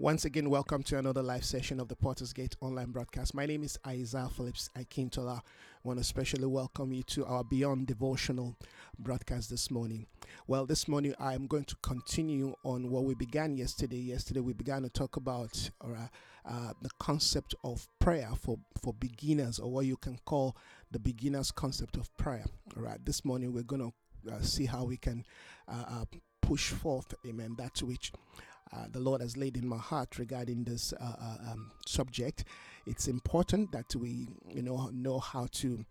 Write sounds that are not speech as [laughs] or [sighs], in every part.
Once again, welcome to another live session of the Porters Gate online broadcast. My name is Isaiah Phillips Akintola. I want to especially welcome you to our Beyond Devotional broadcast this morning. Well, this morning I am going to continue on what we began yesterday. Yesterday we began to talk about uh, uh, the concept of prayer for, for beginners, or what you can call the beginner's concept of prayer. All right, this morning we're going to uh, see how we can uh, uh, push forth, amen, that which uh, the Lord has laid in my heart regarding this uh, uh, um, subject. It's important that we, you know, know how to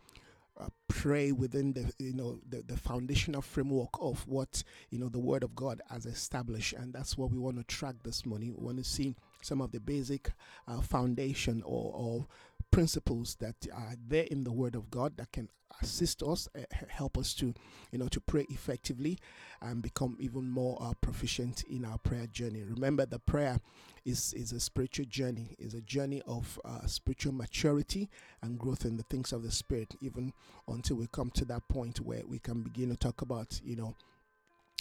uh, pray within the, you know, the, the foundational framework of what you know the Word of God has established, and that's what we want to track this morning. We want to see some of the basic uh, foundation or, or principles that are there in the Word of God that can assist us, uh, help us to, you know, to pray effectively and become even more uh, proficient in our prayer journey. Remember, the prayer is is a spiritual journey, is a journey of uh, spiritual maturity and growth in the things of the Spirit. Even until we come to that point where we can begin to talk about, you know,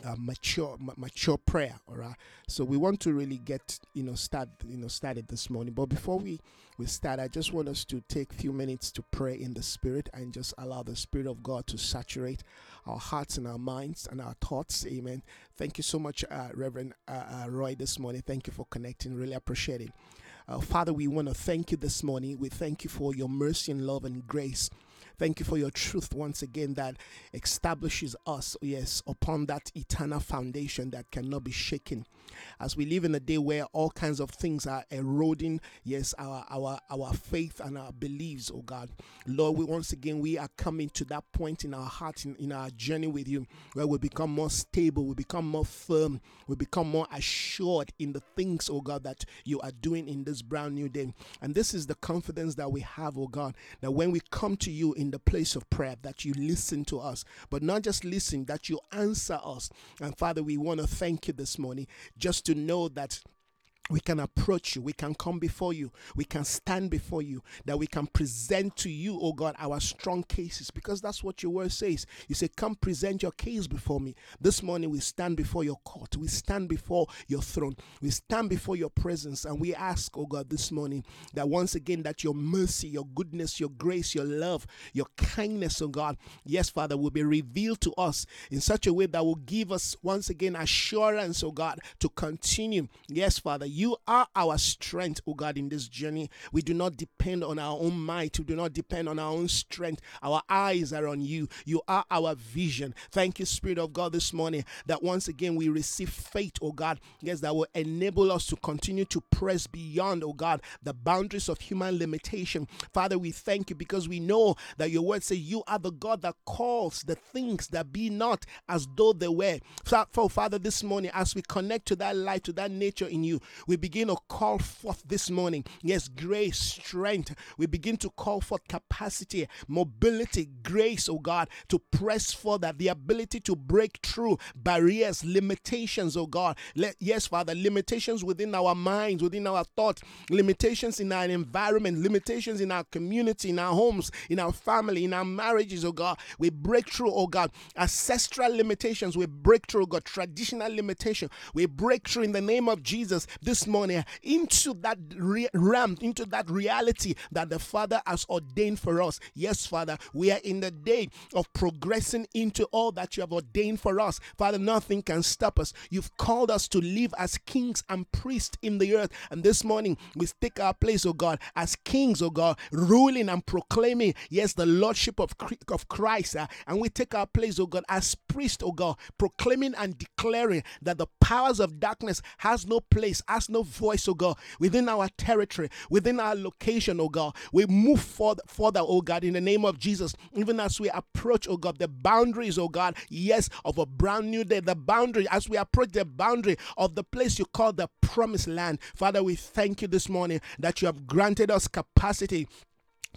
uh, mature mature prayer all right? So we want to really get you know start you know started this morning. But before we we start i just want us to take a few minutes to pray in the spirit and just allow the spirit of god to saturate our hearts and our minds and our thoughts. Amen. Thank you so much uh, reverend uh, uh roy this morning. Thank you for connecting. Really appreciate it. Uh, father we want to thank you this morning. We thank you for your mercy and love and grace Thank you for your truth once again that establishes us, yes, upon that eternal foundation that cannot be shaken. As we live in a day where all kinds of things are eroding, yes, our our our faith and our beliefs, oh God. Lord, we once again we are coming to that point in our heart, in, in our journey with you, where we become more stable, we become more firm, we become more assured in the things, oh God, that you are doing in this brand new day. And this is the confidence that we have, oh God, that when we come to you in in the place of prayer that you listen to us, but not just listen, that you answer us. And Father, we want to thank you this morning just to know that we can approach you, we can come before you, we can stand before you, that we can present to you, oh God, our strong cases, because that's what your word says. You say, Come present your case before me. This morning we stand before your court, we stand before your throne, we stand before your presence, and we ask, oh God, this morning that once again that your mercy, your goodness, your grace, your love, your kindness, oh God, yes, Father, will be revealed to us in such a way that will give us once again assurance, oh God, to continue. Yes, Father you are our strength, oh God, in this journey. We do not depend on our own might. We do not depend on our own strength. Our eyes are on you. You are our vision. Thank you, Spirit of God, this morning that once again we receive faith, oh God, yes, that will enable us to continue to press beyond, oh God, the boundaries of human limitation. Father, we thank you because we know that your word says you are the God that calls the things that be not as though they were. For Father, this morning, as we connect to that light, to that nature in you, we begin to call forth this morning, yes, grace, strength. We begin to call forth capacity, mobility, grace, oh God, to press further, the ability to break through barriers, limitations, oh God. Let, yes, Father, limitations within our minds, within our thoughts, limitations in our environment, limitations in our community, in our homes, in our family, in our marriages, oh God. We break through, oh God, ancestral limitations. We break through, oh God, traditional limitation. We break through in the name of Jesus. This this morning into that re- realm, into that reality that the Father has ordained for us. Yes, Father, we are in the day of progressing into all that you have ordained for us. Father, nothing can stop us. You've called us to live as kings and priests in the earth. And this morning, we take our place, oh God, as kings, oh God, ruling and proclaiming, yes, the Lordship of, of Christ. Uh, and we take our place, oh God, as priests, oh God, proclaiming and declaring that the powers of darkness has no place, has no voice, oh God, within our territory, within our location, oh God. We move further, further, oh God, in the name of Jesus, even as we approach, oh God, the boundaries, oh God, yes, of a brand new day, the boundary, as we approach the boundary of the place you call the promised land. Father, we thank you this morning that you have granted us capacity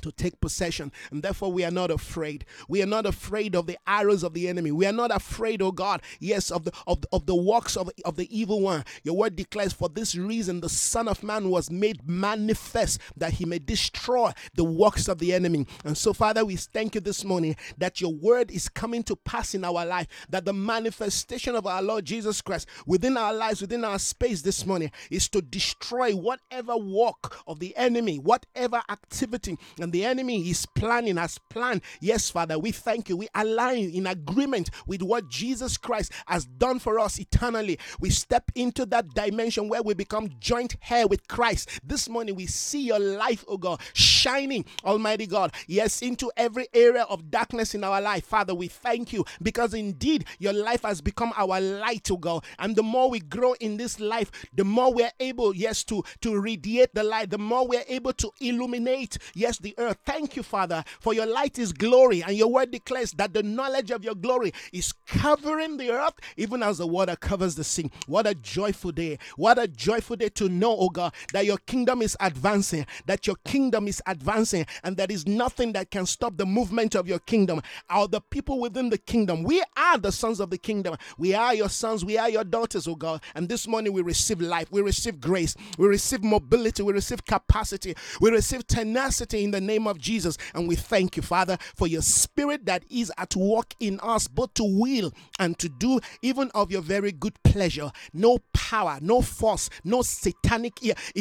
to take possession. And therefore we are not afraid. We are not afraid of the arrows of the enemy. We are not afraid oh god yes of the of, of the works of, of the evil one. Your word declares for this reason the son of man was made manifest that he may destroy the works of the enemy. And so father we thank you this morning that your word is coming to pass in our life that the manifestation of our lord jesus christ within our lives within our space this morning is to destroy whatever work of the enemy whatever activity and and the enemy is planning, has planned. Yes, Father, we thank you. We align in agreement with what Jesus Christ has done for us eternally. We step into that dimension where we become joint heir with Christ. This morning, we see your life, oh God, shining, Almighty God. Yes, into every area of darkness in our life. Father, we thank you because indeed your life has become our light, oh God. And the more we grow in this life, the more we're able, yes, to, to radiate the light, the more we're able to illuminate, yes, the earth. Thank you, Father, for your light is glory, and your word declares that the knowledge of your glory is covering the earth, even as the water covers the sea. What a joyful day! What a joyful day to know, oh God, that your kingdom is advancing, that your kingdom is advancing, and there is nothing that can stop the movement of your kingdom. Are the people within the kingdom? We are the sons of the kingdom. We are your sons, we are your daughters, oh God. And this morning we receive life, we receive grace, we receive mobility, we receive capacity, we receive tenacity in the name of Jesus. And we thank you, Father, for your spirit that is at work in us, both to will and to do even of your very good pleasure. No power, no force, no satanic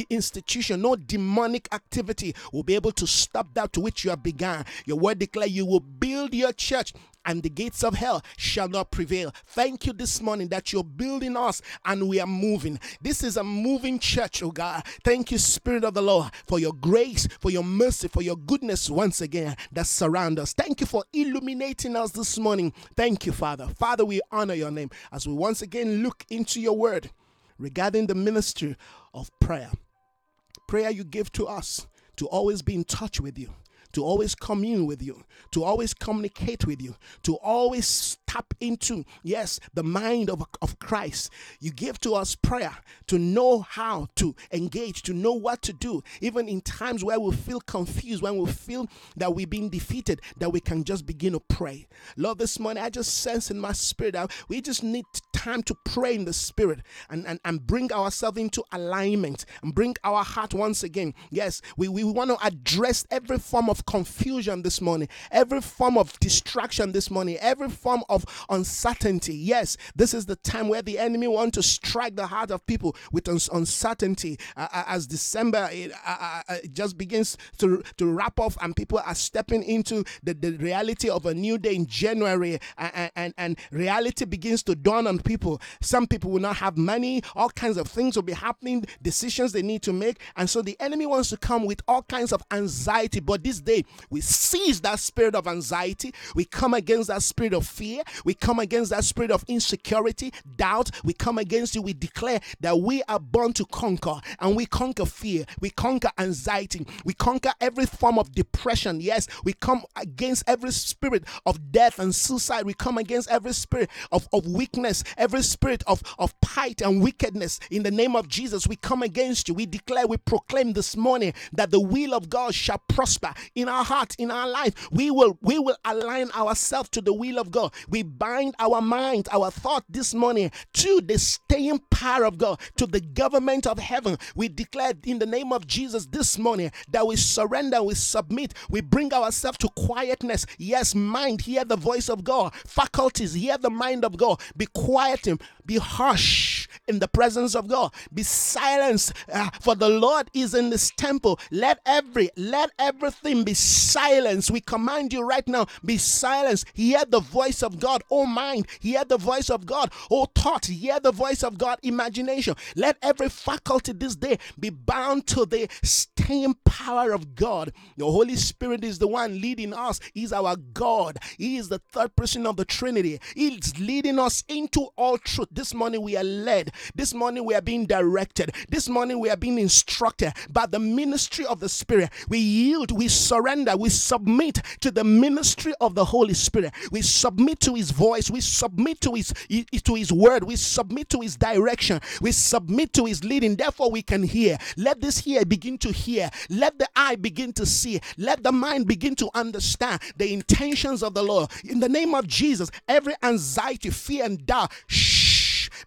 institution, no demonic activity will be able to stop that to which you have begun. Your word declare you will build your church and the gates of hell shall not prevail. Thank you this morning that you're building us and we are moving. This is a moving church, oh God. Thank you, Spirit of the Lord, for your grace, for your mercy, for your goodness once again that surround us. Thank you for illuminating us this morning. Thank you, Father. Father, we honor your name as we once again look into your word regarding the ministry of prayer. Prayer you give to us to always be in touch with you to always commune with you, to always communicate with you, to always tap into, yes, the mind of, of Christ. You give to us prayer to know how to engage, to know what to do, even in times where we feel confused, when we feel that we've been defeated, that we can just begin to pray. Lord, this morning I just sense in my spirit that we just need time to pray in the spirit and, and, and bring ourselves into alignment and bring our heart once again. Yes, we, we want to address every form of of confusion this morning, every form of distraction this morning, every form of uncertainty. Yes, this is the time where the enemy wants to strike the heart of people with uncertainty. Uh, uh, as December it, uh, uh, uh, just begins to, to wrap off and people are stepping into the, the reality of a new day in January and, and, and reality begins to dawn on people. Some people will not have money, all kinds of things will be happening, decisions they need to make. And so the enemy wants to come with all kinds of anxiety. But this day, we seize that spirit of anxiety. We come against that spirit of fear. We come against that spirit of insecurity, doubt. We come against you. We declare that we are born to conquer and we conquer fear. We conquer anxiety. We conquer every form of depression. Yes, we come against every spirit of death and suicide. We come against every spirit of, of weakness, every spirit of, of fight and wickedness. In the name of Jesus, we come against you. We declare, we proclaim this morning that the will of God shall prosper in our heart, in our life. We will we will align ourselves to the will of God. We bind our mind, our thought this morning to the staying power of God, to the government of heaven. We declare in the name of Jesus this morning that we surrender, we submit, we bring ourselves to quietness. Yes, mind, hear the voice of God. Faculties, hear the mind of God. Be quiet, be hush in the presence of God. Be silenced, uh, for the Lord is in this temple. Let every, let everything be silenced. We command you right now, be silenced. Hear the voice of God. Oh, mind, hear the voice of God. Oh, thought, hear the voice of God. Imagination. Let every faculty this day be bound to the staying power of God. The Holy Spirit is the one leading us. He's our God. He is the third person of the Trinity. He's leading us into all truth. This morning we are led. This morning we are being directed. This morning we are being instructed by the ministry of the Spirit. We yield, we surrender, we submit to the ministry of the Holy Spirit. We submit to His voice. We submit to His to His word. We submit to His direction. We submit to His leading. Therefore, we can hear. Let this ear begin to hear. Let the eye begin to see. Let the mind begin to understand the intentions of the Lord. In the name of Jesus, every anxiety, fear, and doubt.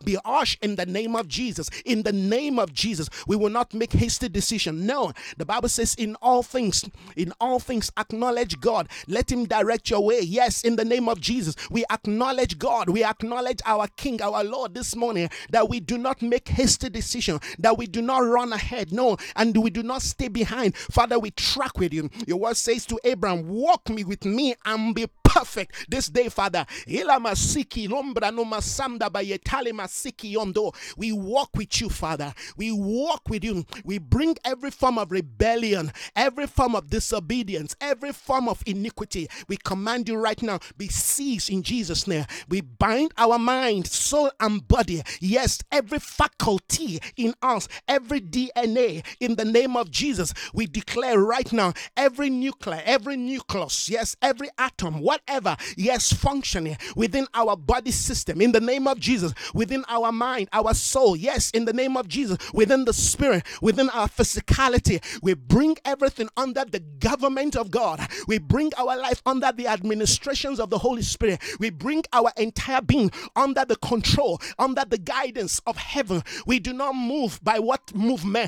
Be harsh in the name of Jesus. In the name of Jesus, we will not make hasty decision. No, the Bible says, in all things, in all things, acknowledge God. Let Him direct your way. Yes, in the name of Jesus, we acknowledge God. We acknowledge our King, our Lord, this morning. That we do not make hasty decision. That we do not run ahead. No, and we do not stay behind. Father, we track with you. Your word says to Abraham, "Walk me with me and be perfect this day, Father. We walk with you, Father. We walk with you. We bring every form of rebellion, every form of disobedience, every form of iniquity. We command you right now, be seized in Jesus' name. We bind our mind, soul, and body. Yes, every faculty in us, every DNA in the name of Jesus. We declare right now every nuclear, every nucleus, yes, every atom, what whatever, yes, functioning within our body system, in the name of Jesus, within our mind, our soul, yes, in the name of Jesus, within the spirit, within our physicality, we bring everything under the government of God. We bring our life under the administrations of the Holy Spirit. We bring our entire being under the control, under the guidance of heaven. We do not move by what move me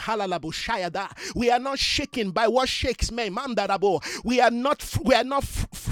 We are not shaken by what shakes me. We are not we are not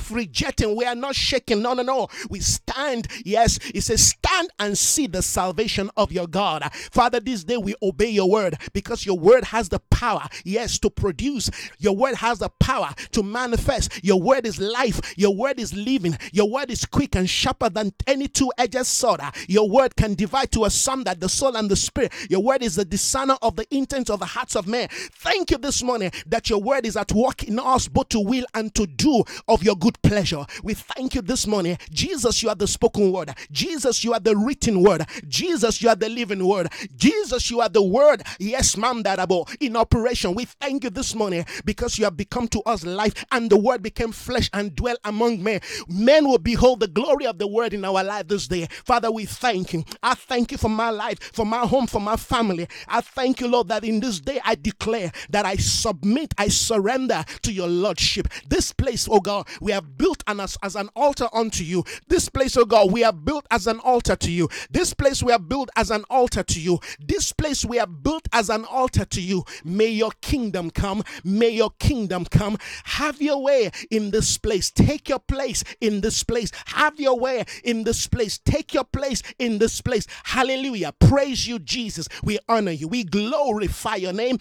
rejecting we are not shaking. No, no, no. We stand. Yes, it says, stand and see the salvation of your God. Father, this day we obey your word because your word has the power, yes, to produce. Your word has the power to manifest. Your word is life. Your word is living. Your word is quick and sharper than any two edged sword. Your word can divide to asunder the soul and the spirit. Your word is the discerner of the intents of the hearts of men. Thank you this morning that your word is at work in us both to will and to do of your good pleasure. We thank you this morning. Jesus, you are the spoken word. Jesus, you are the written word. Jesus, you are the living word. Jesus, you are the word. Yes, ma'am, that about in operation. We thank you this morning because you have become to us life and the word became flesh and dwell among men. Men will behold the glory of the word in our life this day. Father, we thank you. I thank you for my life, for my home, for my family. I thank you, Lord, that in this day I declare that I submit, I surrender to your Lordship. This place, oh God, we have built an us as an altar unto you. This place, oh God, we are built as an altar to you. This place we are built as an altar to you. This place we are built as an altar to you. May your kingdom come. May your kingdom come. Have your way in this place. Take your place in this place. Have your way in this place. Take your place in this place. Hallelujah. Praise you, Jesus. We honor you. We glorify your name.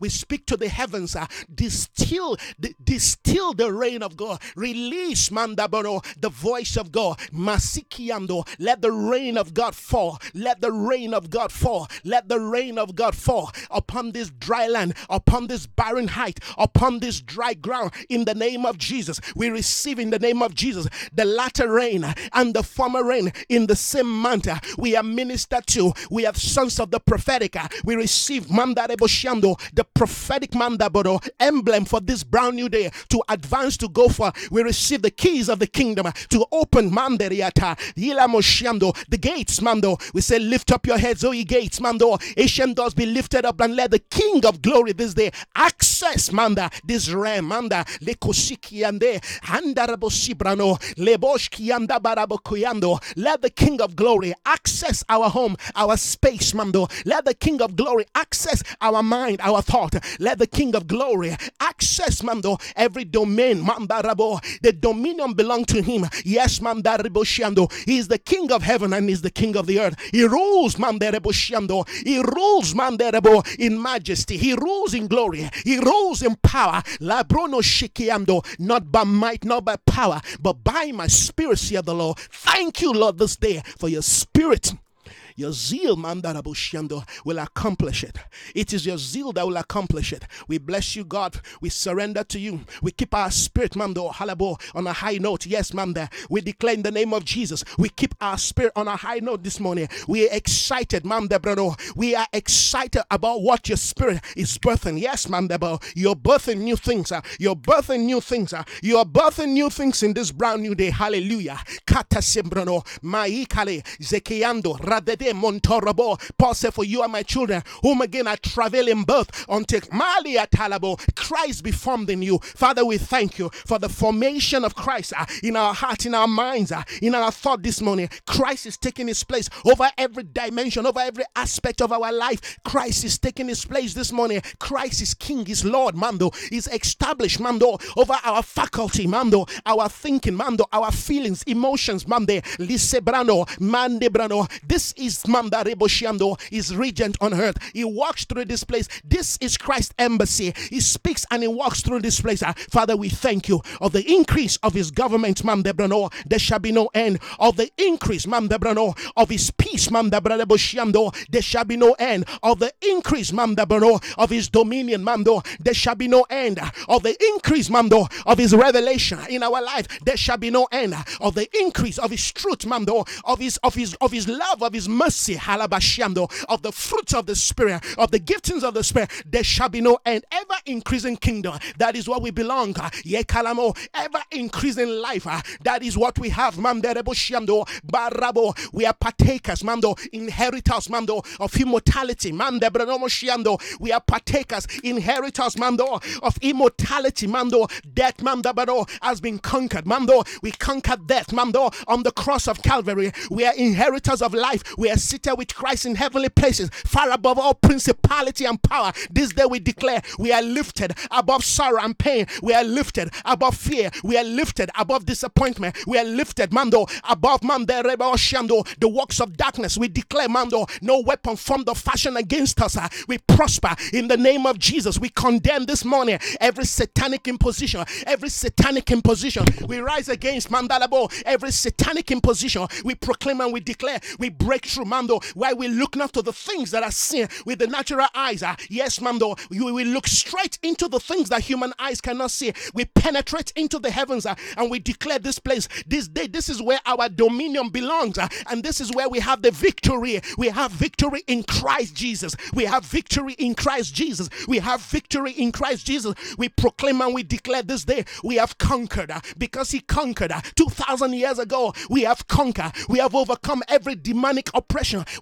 We speak to the heavens. Uh, distill, distill the rain of God. Release, Mandaboro, the voice of God. Masikiando. Let the rain of God fall. Let the rain of God fall. Let the rain of God fall upon this dry land, upon this barren height, upon this dry ground. In the name of Jesus, we receive in the name of Jesus the latter rain and the former rain in the same month. We are ministered to. We have sons of the prophetic. We receive Mandarebo Shando, the prophetic Mandaboro emblem for this brown new day to advance to go for. Uh, we receive the keys of the kingdom uh, to open Manderiata, Yilamoshiando, the gates, Mando. We say, Lift up your heads, O ye gates, Mando. Asian doors be lifted up and let the King of glory this day access, Manda, this realm, Manda, Lekosiki and Handarabo Sibrano, Leboshki and Barabokuyando. Let the King of glory access our home, our space, Mando. Let the King of glory access our mind, our thought. Let the King of glory access, Mando, every domain, Mambarabo. The dominion belongs to him. Yes, Mambarabo Shiando. He is the king of heaven and is the king of the earth. He rules, Mambarabo Shiando. He rules, Mambarabo, in majesty. He rules in glory. He rules in power. Labrono Shikiando. Not by might, not by power, but by my spirit, saith the Lord. Thank you, Lord, this day for your spirit Your zeal, Mandarabushiando, will accomplish it. It is your zeal that will accomplish it. We bless you, God. We surrender to you. We keep our spirit, Mando, Halabo, on a high note. Yes, Manda. We declare in the name of Jesus. We keep our spirit on a high note this morning. We are excited, Manda Brano. We are excited about what your spirit is birthing. Yes, Manda, you're birthing new things. Uh, you're birthing new things. Uh, you're birthing new things in this brand new day. Hallelujah. Kata sembrano, maikale, zekiando, radede montorabo. Paul said, For you are my children, whom again I travel in birth until Malia Talabo, Christ be formed in you. Father, we thank you for the formation of Christ uh, in our heart, in our minds, uh, in our thought this morning. Christ is taking his place over every dimension, over every aspect of our life. Christ is taking his place this morning. Christ is King, is Lord, Mando, is established, Mando, over our faculty, Mando, our thinking, Mando, our feelings, emotions, Mande, Lisebrano, Mandebrano. This is Manda Reboshiando, is regent on earth. He walks through this place. This is Christ's embassy. He speaks and he walks through this place. Uh, Father, we thank you of the increase of his government, Mam Debrano. There shall be no end of the increase, Mam Debrano, of his peace, Mam Debrano. There shall be no end of the increase, Mam Debrano, of his dominion, Mando. There shall be no end of the increase, Mando, of his revelation in our life. There shall be no end of the increase of his truth, Mando, of his of his of his love, of his mercy, Halabashiando, of the fruits of the spirit, of the giftings of the spirit. There shall be no end. Ever increasing kingdom. That is what we belong. Uh, ye kalamo, ever increasing life. Uh, that is what we have. Mamderebo shiando, barabo. We are partakers, mando, inheritors, mando, of immortality. Mamdebrenomo shiando. We are partakers, inheritors, mando, of immortality, mando. Death, mamdabaro, has been conquered. Mando, we conquered death, mando, on the cross of Calvary. We are inheritors of life. We are seated with Christ in heavenly places, far above all principality and power. This day we declare we are lifted above sorrow and pain. We are lifted above fear. We are lifted above disappointment. We are lifted, Mando, above Mando, Shando, the works of darkness. We declare, Mando, no weapon formed of fashion against us. Uh, we prosper in the name of Jesus. We condemn this morning every satanic imposition, every satanic imposition. We rise against Mandalabo, every satanic imposition. We proclaim and we declare, we break through Mando, why we look not to the things that are seen with the natural eyes. Uh, yes, Mando, we will look straight into the things that human eyes cannot see. We penetrate into the heavens uh, and we declare this place, this day, this is where our dominion belongs. Uh, and this is where we have the victory. We have victory in Christ Jesus. We have victory in Christ Jesus. We have victory in Christ Jesus. We proclaim and we declare this day we have conquered because He conquered uh, 2,000 years ago. We have conquered. We have overcome every demonic.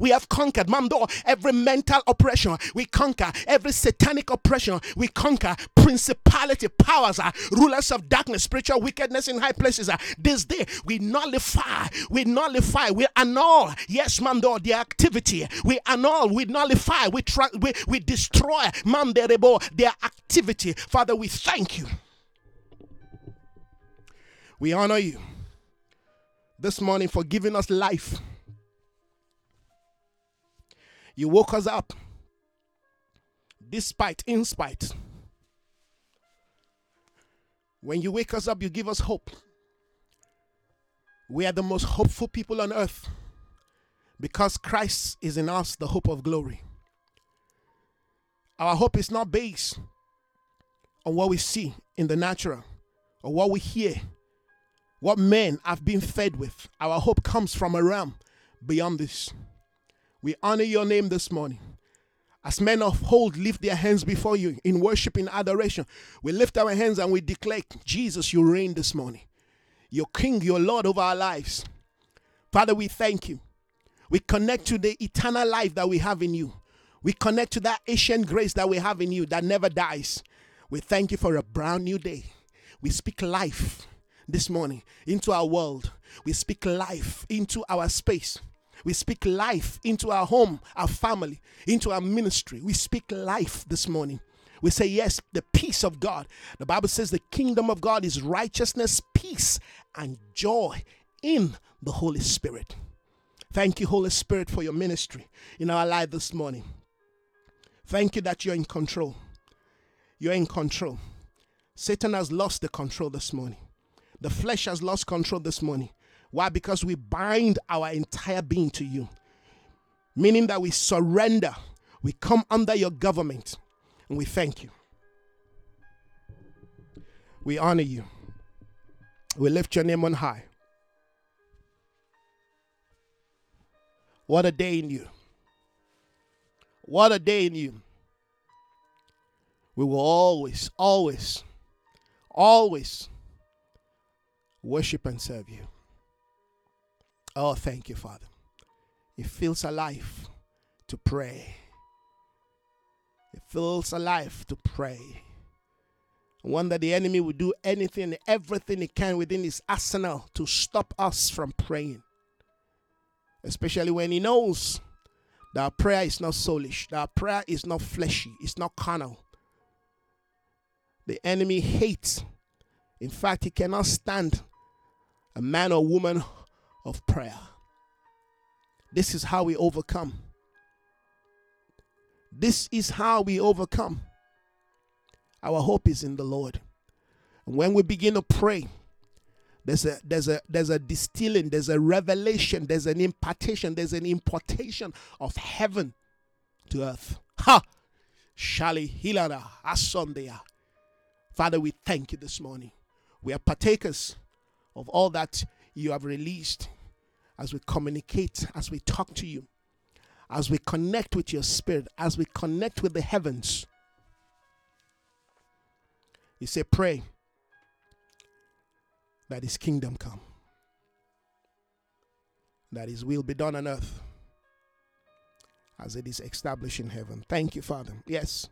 We have conquered, Mamdo, every mental oppression. We conquer every satanic oppression. We conquer principality, powers, uh, rulers of darkness, spiritual wickedness in high places. Uh, this day we nullify, we nullify, we annul, yes, Mamdo, the activity. We annul, we nullify, we try, we, we destroy, Mamderebo, their activity. Father, we thank you. We honor you this morning for giving us life. You woke us up despite, in spite. When you wake us up, you give us hope. We are the most hopeful people on earth because Christ is in us, the hope of glory. Our hope is not based on what we see in the natural or what we hear, what men have been fed with. Our hope comes from a realm beyond this. We honor your name this morning. As men of old lift their hands before you in worship, in adoration, we lift our hands and we declare, Jesus, you reign this morning. Your King, your Lord over our lives. Father, we thank you. We connect to the eternal life that we have in you. We connect to that ancient grace that we have in you that never dies. We thank you for a brand new day. We speak life this morning into our world. We speak life into our space. We speak life into our home, our family, into our ministry. We speak life this morning. We say, Yes, the peace of God. The Bible says the kingdom of God is righteousness, peace, and joy in the Holy Spirit. Thank you, Holy Spirit, for your ministry in our life this morning. Thank you that you're in control. You're in control. Satan has lost the control this morning. The flesh has lost control this morning. Why? Because we bind our entire being to you. meaning that we surrender. We come under your government and we thank you. We honor you. We lift your name on high. What a day in you. What a day in you. We will always, always, always worship and serve you. Oh, thank you, Father. It feels alive to pray. It feels alive to pray. One that the enemy will do anything, everything he can within his arsenal to stop us from praying. Especially when he knows that our prayer is not soulish, that our prayer is not fleshy, it's not carnal. The enemy hates. In fact, he cannot stand a man or woman of prayer. This is how we overcome. This is how we overcome. Our hope is in the Lord. And when we begin to pray, there's a there's a there's a distilling, there's a revelation, there's an impartation, there's an importation of heaven to earth. Ha! Shali Hilana Asondea. Father, we thank you this morning. We are partakers of all that you have released as we communicate, as we talk to you, as we connect with your spirit, as we connect with the heavens. You say, pray that his kingdom come, that his will be done on earth as it is established in heaven. Thank you, Father. Yes.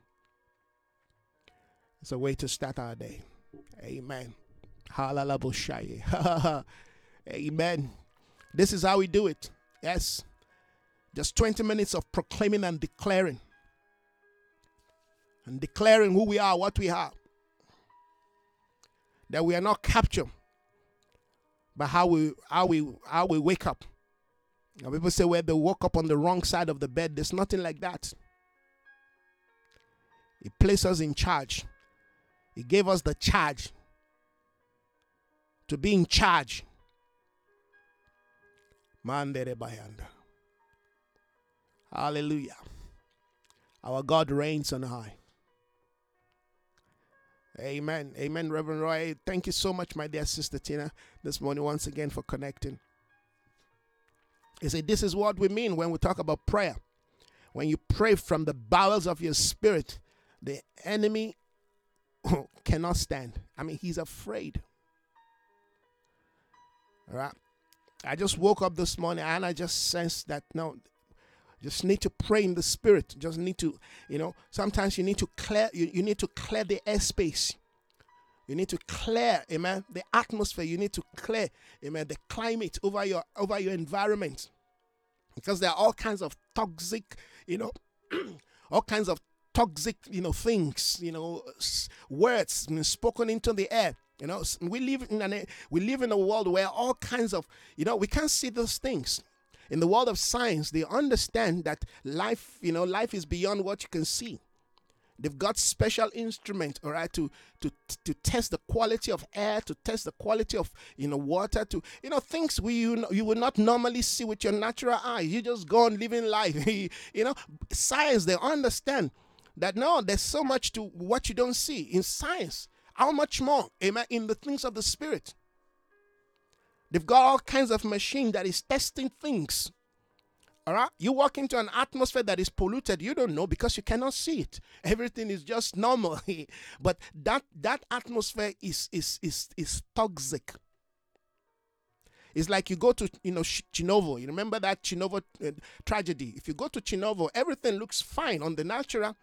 It's a way to start our day. Amen. [laughs] Amen. This is how we do it. Yes. Just 20 minutes of proclaiming and declaring. And declaring who we are, what we are. That we are not captured by how we how we how we wake up. Now people say well they woke up on the wrong side of the bed. There's nothing like that. He placed us in charge. He gave us the charge to be in charge. Mandere Bayanda. Hallelujah. Our God reigns on high. Amen. Amen, Reverend Roy. Thank you so much, my dear sister Tina, this morning once again for connecting. He said, This is what we mean when we talk about prayer. When you pray from the bowels of your spirit, the enemy [laughs] cannot stand. I mean, he's afraid. All right. I just woke up this morning and I just sensed that now just need to pray in the spirit. Just need to, you know, sometimes you need to clear you, you need to clear the airspace. You need to clear, amen, the atmosphere. You need to clear, amen, the climate over your over your environment. Because there are all kinds of toxic, you know, [clears throat] all kinds of toxic, you know, things, you know, words spoken into the air you know, we live in an we live in a world where all kinds of you know we can't see those things. In the world of science, they understand that life, you know, life is beyond what you can see. They've got special instruments, all right, to to to test the quality of air, to test the quality of you know water, to you know things we you, know, you would not normally see with your natural eye. You just go on living life. [laughs] you know, science they understand that no, there's so much to what you don't see in science. How much more, amen, in the things of the Spirit? They've got all kinds of machine that is testing things. All right, you walk into an atmosphere that is polluted. You don't know because you cannot see it. Everything is just normal, [laughs] but that that atmosphere is is is is toxic. It's like you go to you know Chernobyl. You remember that Chernobyl uh, tragedy? If you go to Chernobyl, everything looks fine on the natural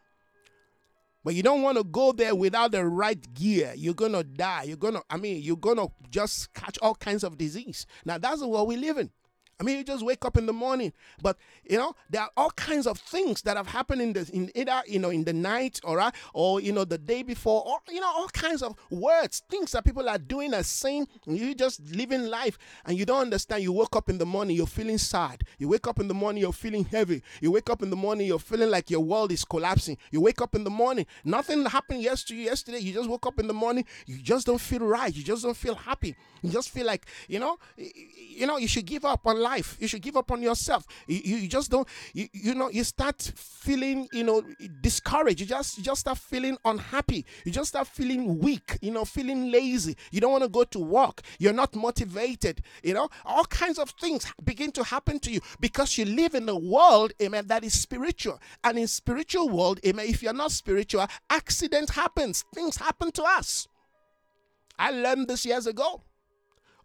but you don't want to go there without the right gear. You're going to die. You're going to, I mean, you're going to just catch all kinds of disease. Now, that's the world we live in. I mean, you just wake up in the morning, but you know there are all kinds of things that have happened in the in either you know in the night or uh, or you know the day before, or you know all kinds of words, things that people are doing and saying. You just living life, and you don't understand. You wake up in the morning, you're feeling sad. You wake up in the morning, you're feeling heavy. You wake up in the morning, you're feeling like your world is collapsing. You wake up in the morning, nothing happened yesterday. Yesterday, you just woke up in the morning, you just don't feel right. You just don't feel happy. You just feel like you know, you know, you should give up on life life. You should give up on yourself. You, you, just don't, you, you know, you start feeling, you know, discouraged. You just, you just start feeling unhappy. You just start feeling weak, you know, feeling lazy. You don't want to go to work. You're not motivated. You know, all kinds of things begin to happen to you because you live in a world, amen, that is spiritual. And in spiritual world, amen, if you're not spiritual, accident happens. Things happen to us. I learned this years ago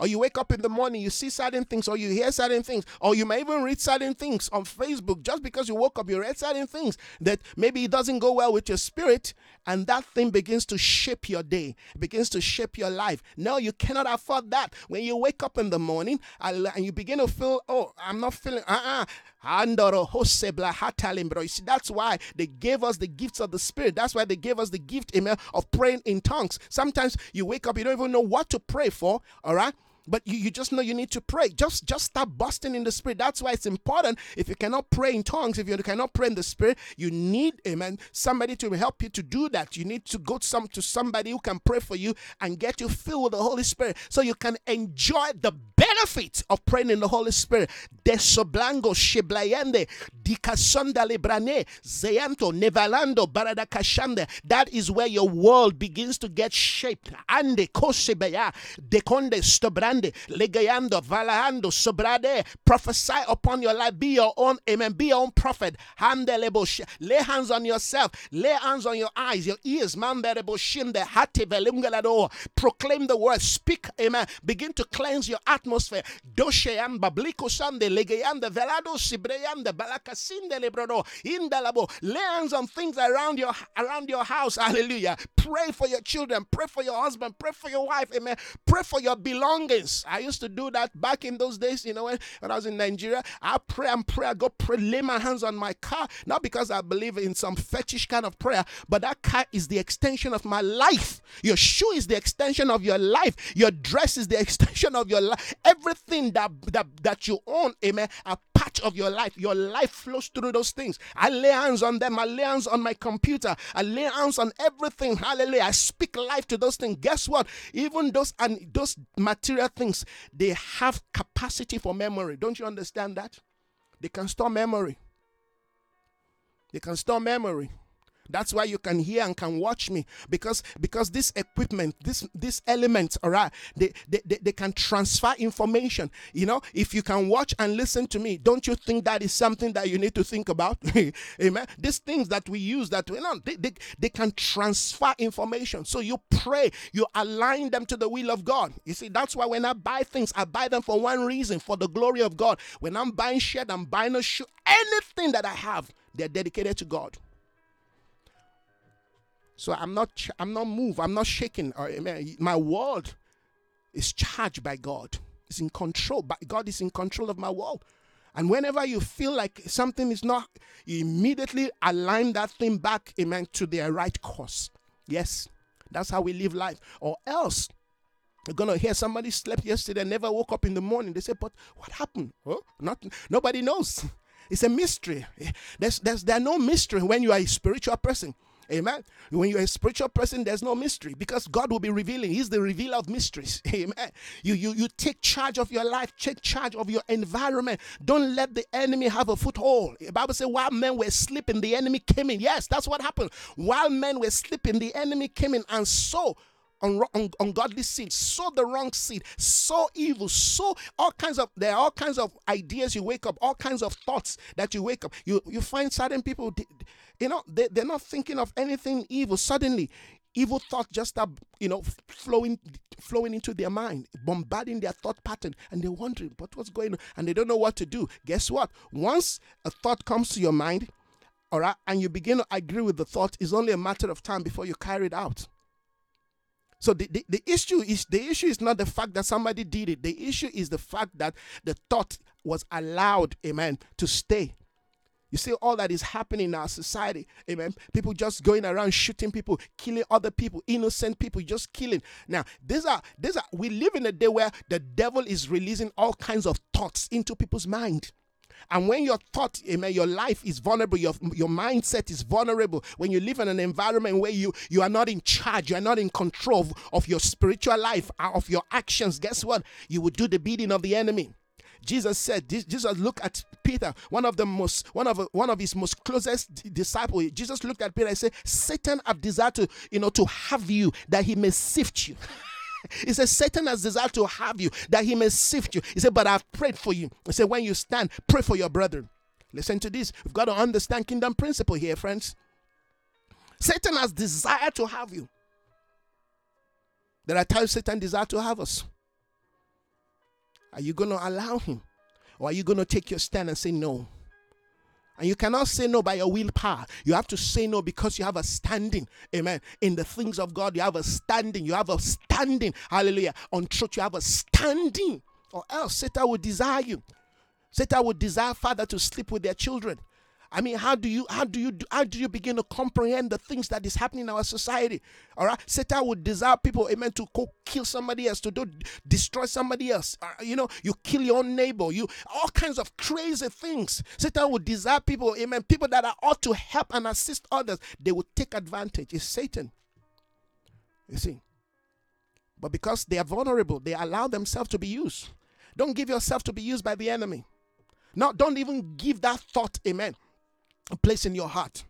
or you wake up in the morning, you see certain things, or you hear certain things, or you may even read certain things on Facebook just because you woke up, you read certain things that maybe it doesn't go well with your spirit, and that thing begins to shape your day, begins to shape your life. No, you cannot afford that. When you wake up in the morning and you begin to feel, oh, I'm not feeling, uh uh you see, that's why they gave us the gifts of the Spirit. That's why they gave us the gift, amen, of praying in tongues. Sometimes you wake up, you don't even know what to pray for, all right? But you, you just know you need to pray. Just just start busting in the spirit. That's why it's important. If you cannot pray in tongues if you cannot pray in the spirit you need amen somebody to help you to do that. You need to go some to somebody who can pray for you and get you filled with the holy spirit so you can enjoy the benefit of praying in the holy spirit desoblango shiblayende dikasonda lebrane zeyanto nevalando baradakashande that is where your world begins to get shaped ande kosebeya dekonde stobrande Ande, Legayando, Valahando, Sobrade, prophesy upon your life. Be your own, amen. Be your own prophet. Lay hands on yourself. Lay hands on your eyes, your ears. Lebochinde, hati belungelado. Proclaim the word. Speak, amen. Begin to cleanse your atmosphere. Dosheyan, Babliko Sande, Legayanda, Velado, Sibreyanda, Balakasinde, Lebrodo, Indalabo. Lay hands on things around your around your house. Hallelujah. Pray for your children. Pray for your husband. Pray for your wife. Amen. Pray for your belongings. I used to do that back in those days, you know, when, when I was in Nigeria. I pray and pray. I go pray, lay my hands on my car, not because I believe in some fetish kind of prayer, but that car is the extension of my life. Your shoe is the extension of your life. Your dress is the extension of your life. Everything that that, that you own, amen, a part of your life. Your life flows through those things. I lay hands on them. I lay hands on my computer. I lay hands on everything. Hallelujah. I speak life to those things. Guess what? Even those and those material things, they have capacity for memory. Don't you understand that? They can store memory. They can store memory. That's why you can hear and can watch me because because this equipment, this this element, all right, they, they, they, they can transfer information. You know, if you can watch and listen to me, don't you think that is something that you need to think about? [laughs] Amen. These things that we use that we know they, they, they can transfer information. So you pray, you align them to the will of God. You see, that's why when I buy things, I buy them for one reason, for the glory of God. When I'm buying shirt, I'm buying a shoe, anything that I have, they're dedicated to God. So I'm not I'm not moved. I'm not shaken. Uh, or, my world is charged by God. It's in control. But God is in control of my world. And whenever you feel like something is not, you immediately align that thing back, amen, to their right course. Yes, that's how we live life. Or else, you're gonna hear somebody slept yesterday, never woke up in the morning. They say, "But what happened?" Huh? Nothing. Nobody knows. [laughs] It's a mystery. Eh, there's, there's, there's no mystery when you are a spiritual person. Amen. When you're a spiritual person, there's no mystery because God will be revealing. He's the revealer of mysteries. [laughs] Amen. You, you, you take charge of your life, take charge of your environment. Don't let the enemy have a foothold. The Bible says, while men were sleeping, the enemy came in. Yes, that's what happened. While men were sleeping, the enemy came in and so un- ungodly seed, sow the wrong seed, sow evil, sow all kinds of there are all kinds of ideas you wake up, all kinds of thoughts that you wake up. You you find certain people, you know, they, they're not thinking of anything evil. Suddenly, evil thoughts just start, you know, flowing flowing into their mind, bombarding their thought pattern, and they're wondering, but what's going on? And they don't know what to do. Guess what? Once a thought comes to your mind, all right, and you begin to agree with the thought, it's only a matter of time before you carry it out. So the, the, the issue is the issue is not the fact that somebody did it. The issue is the fact that the thought was allowed, amen, to stay. You see all that is happening in our society, amen. People just going around shooting people, killing other people, innocent people, just killing. Now, these are these are we live in a day where the devil is releasing all kinds of thoughts into people's mind. And when your thought, amen, your life is vulnerable, your, your mindset is vulnerable, when you live in an environment where you, you are not in charge, you are not in control of, of your spiritual life, uh, of your actions, guess what? You will do the bidding of the enemy. Jesus said, Jesus looked at Peter, one of the most, one of one of his most closest disciples. Jesus looked at Peter and said, Satan have desired to, you know, to have you that he may sift you. [laughs] He said, Satan has desired to have you that he may sift you. He said, But I've prayed for you. He said, When you stand, pray for your brethren. Listen to this. We've got to understand kingdom principle here, friends. Satan has desired to have you. There are times Satan desires to have us. Are you going to allow him? Or are you going to take your stand and say no? And you cannot say no by your willpower. You have to say no because you have a standing, amen, in the things of God. You have a standing. You have a standing, hallelujah, on truth. You have a standing, or else Satan will desire you. Satan would desire father to sleep with their children. I mean, how do you how do you how do you begin to comprehend the things that is happening in our society? All right, Satan would desire people, amen, to go kill somebody else, to do destroy somebody else. Uh, you know, you kill your own neighbor, you all kinds of crazy things. Satan would desire people, amen, people that are ought to help and assist others. They would take advantage. It's Satan. You see, but because they are vulnerable, they allow themselves to be used. Don't give yourself to be used by the enemy. No, don't even give that thought, amen, place in your heart.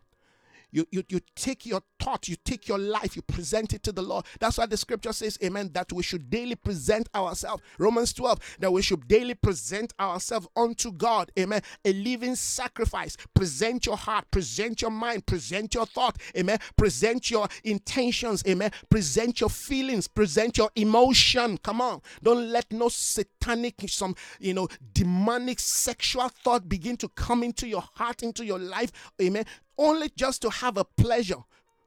You, you, you take your thought, you take your life, you present it to the Lord. That's why the scripture says, Amen, that we should daily present ourselves. Romans 12, that we should daily present ourselves unto God. Amen. A living sacrifice. Present your heart, present your mind, present your thought. Amen. Present your intentions. Amen. Present your feelings, present your emotion. Come on. Don't let no satanic, some, you know, demonic sexual thought begin to come into your heart, into your life. Amen only just to have a pleasure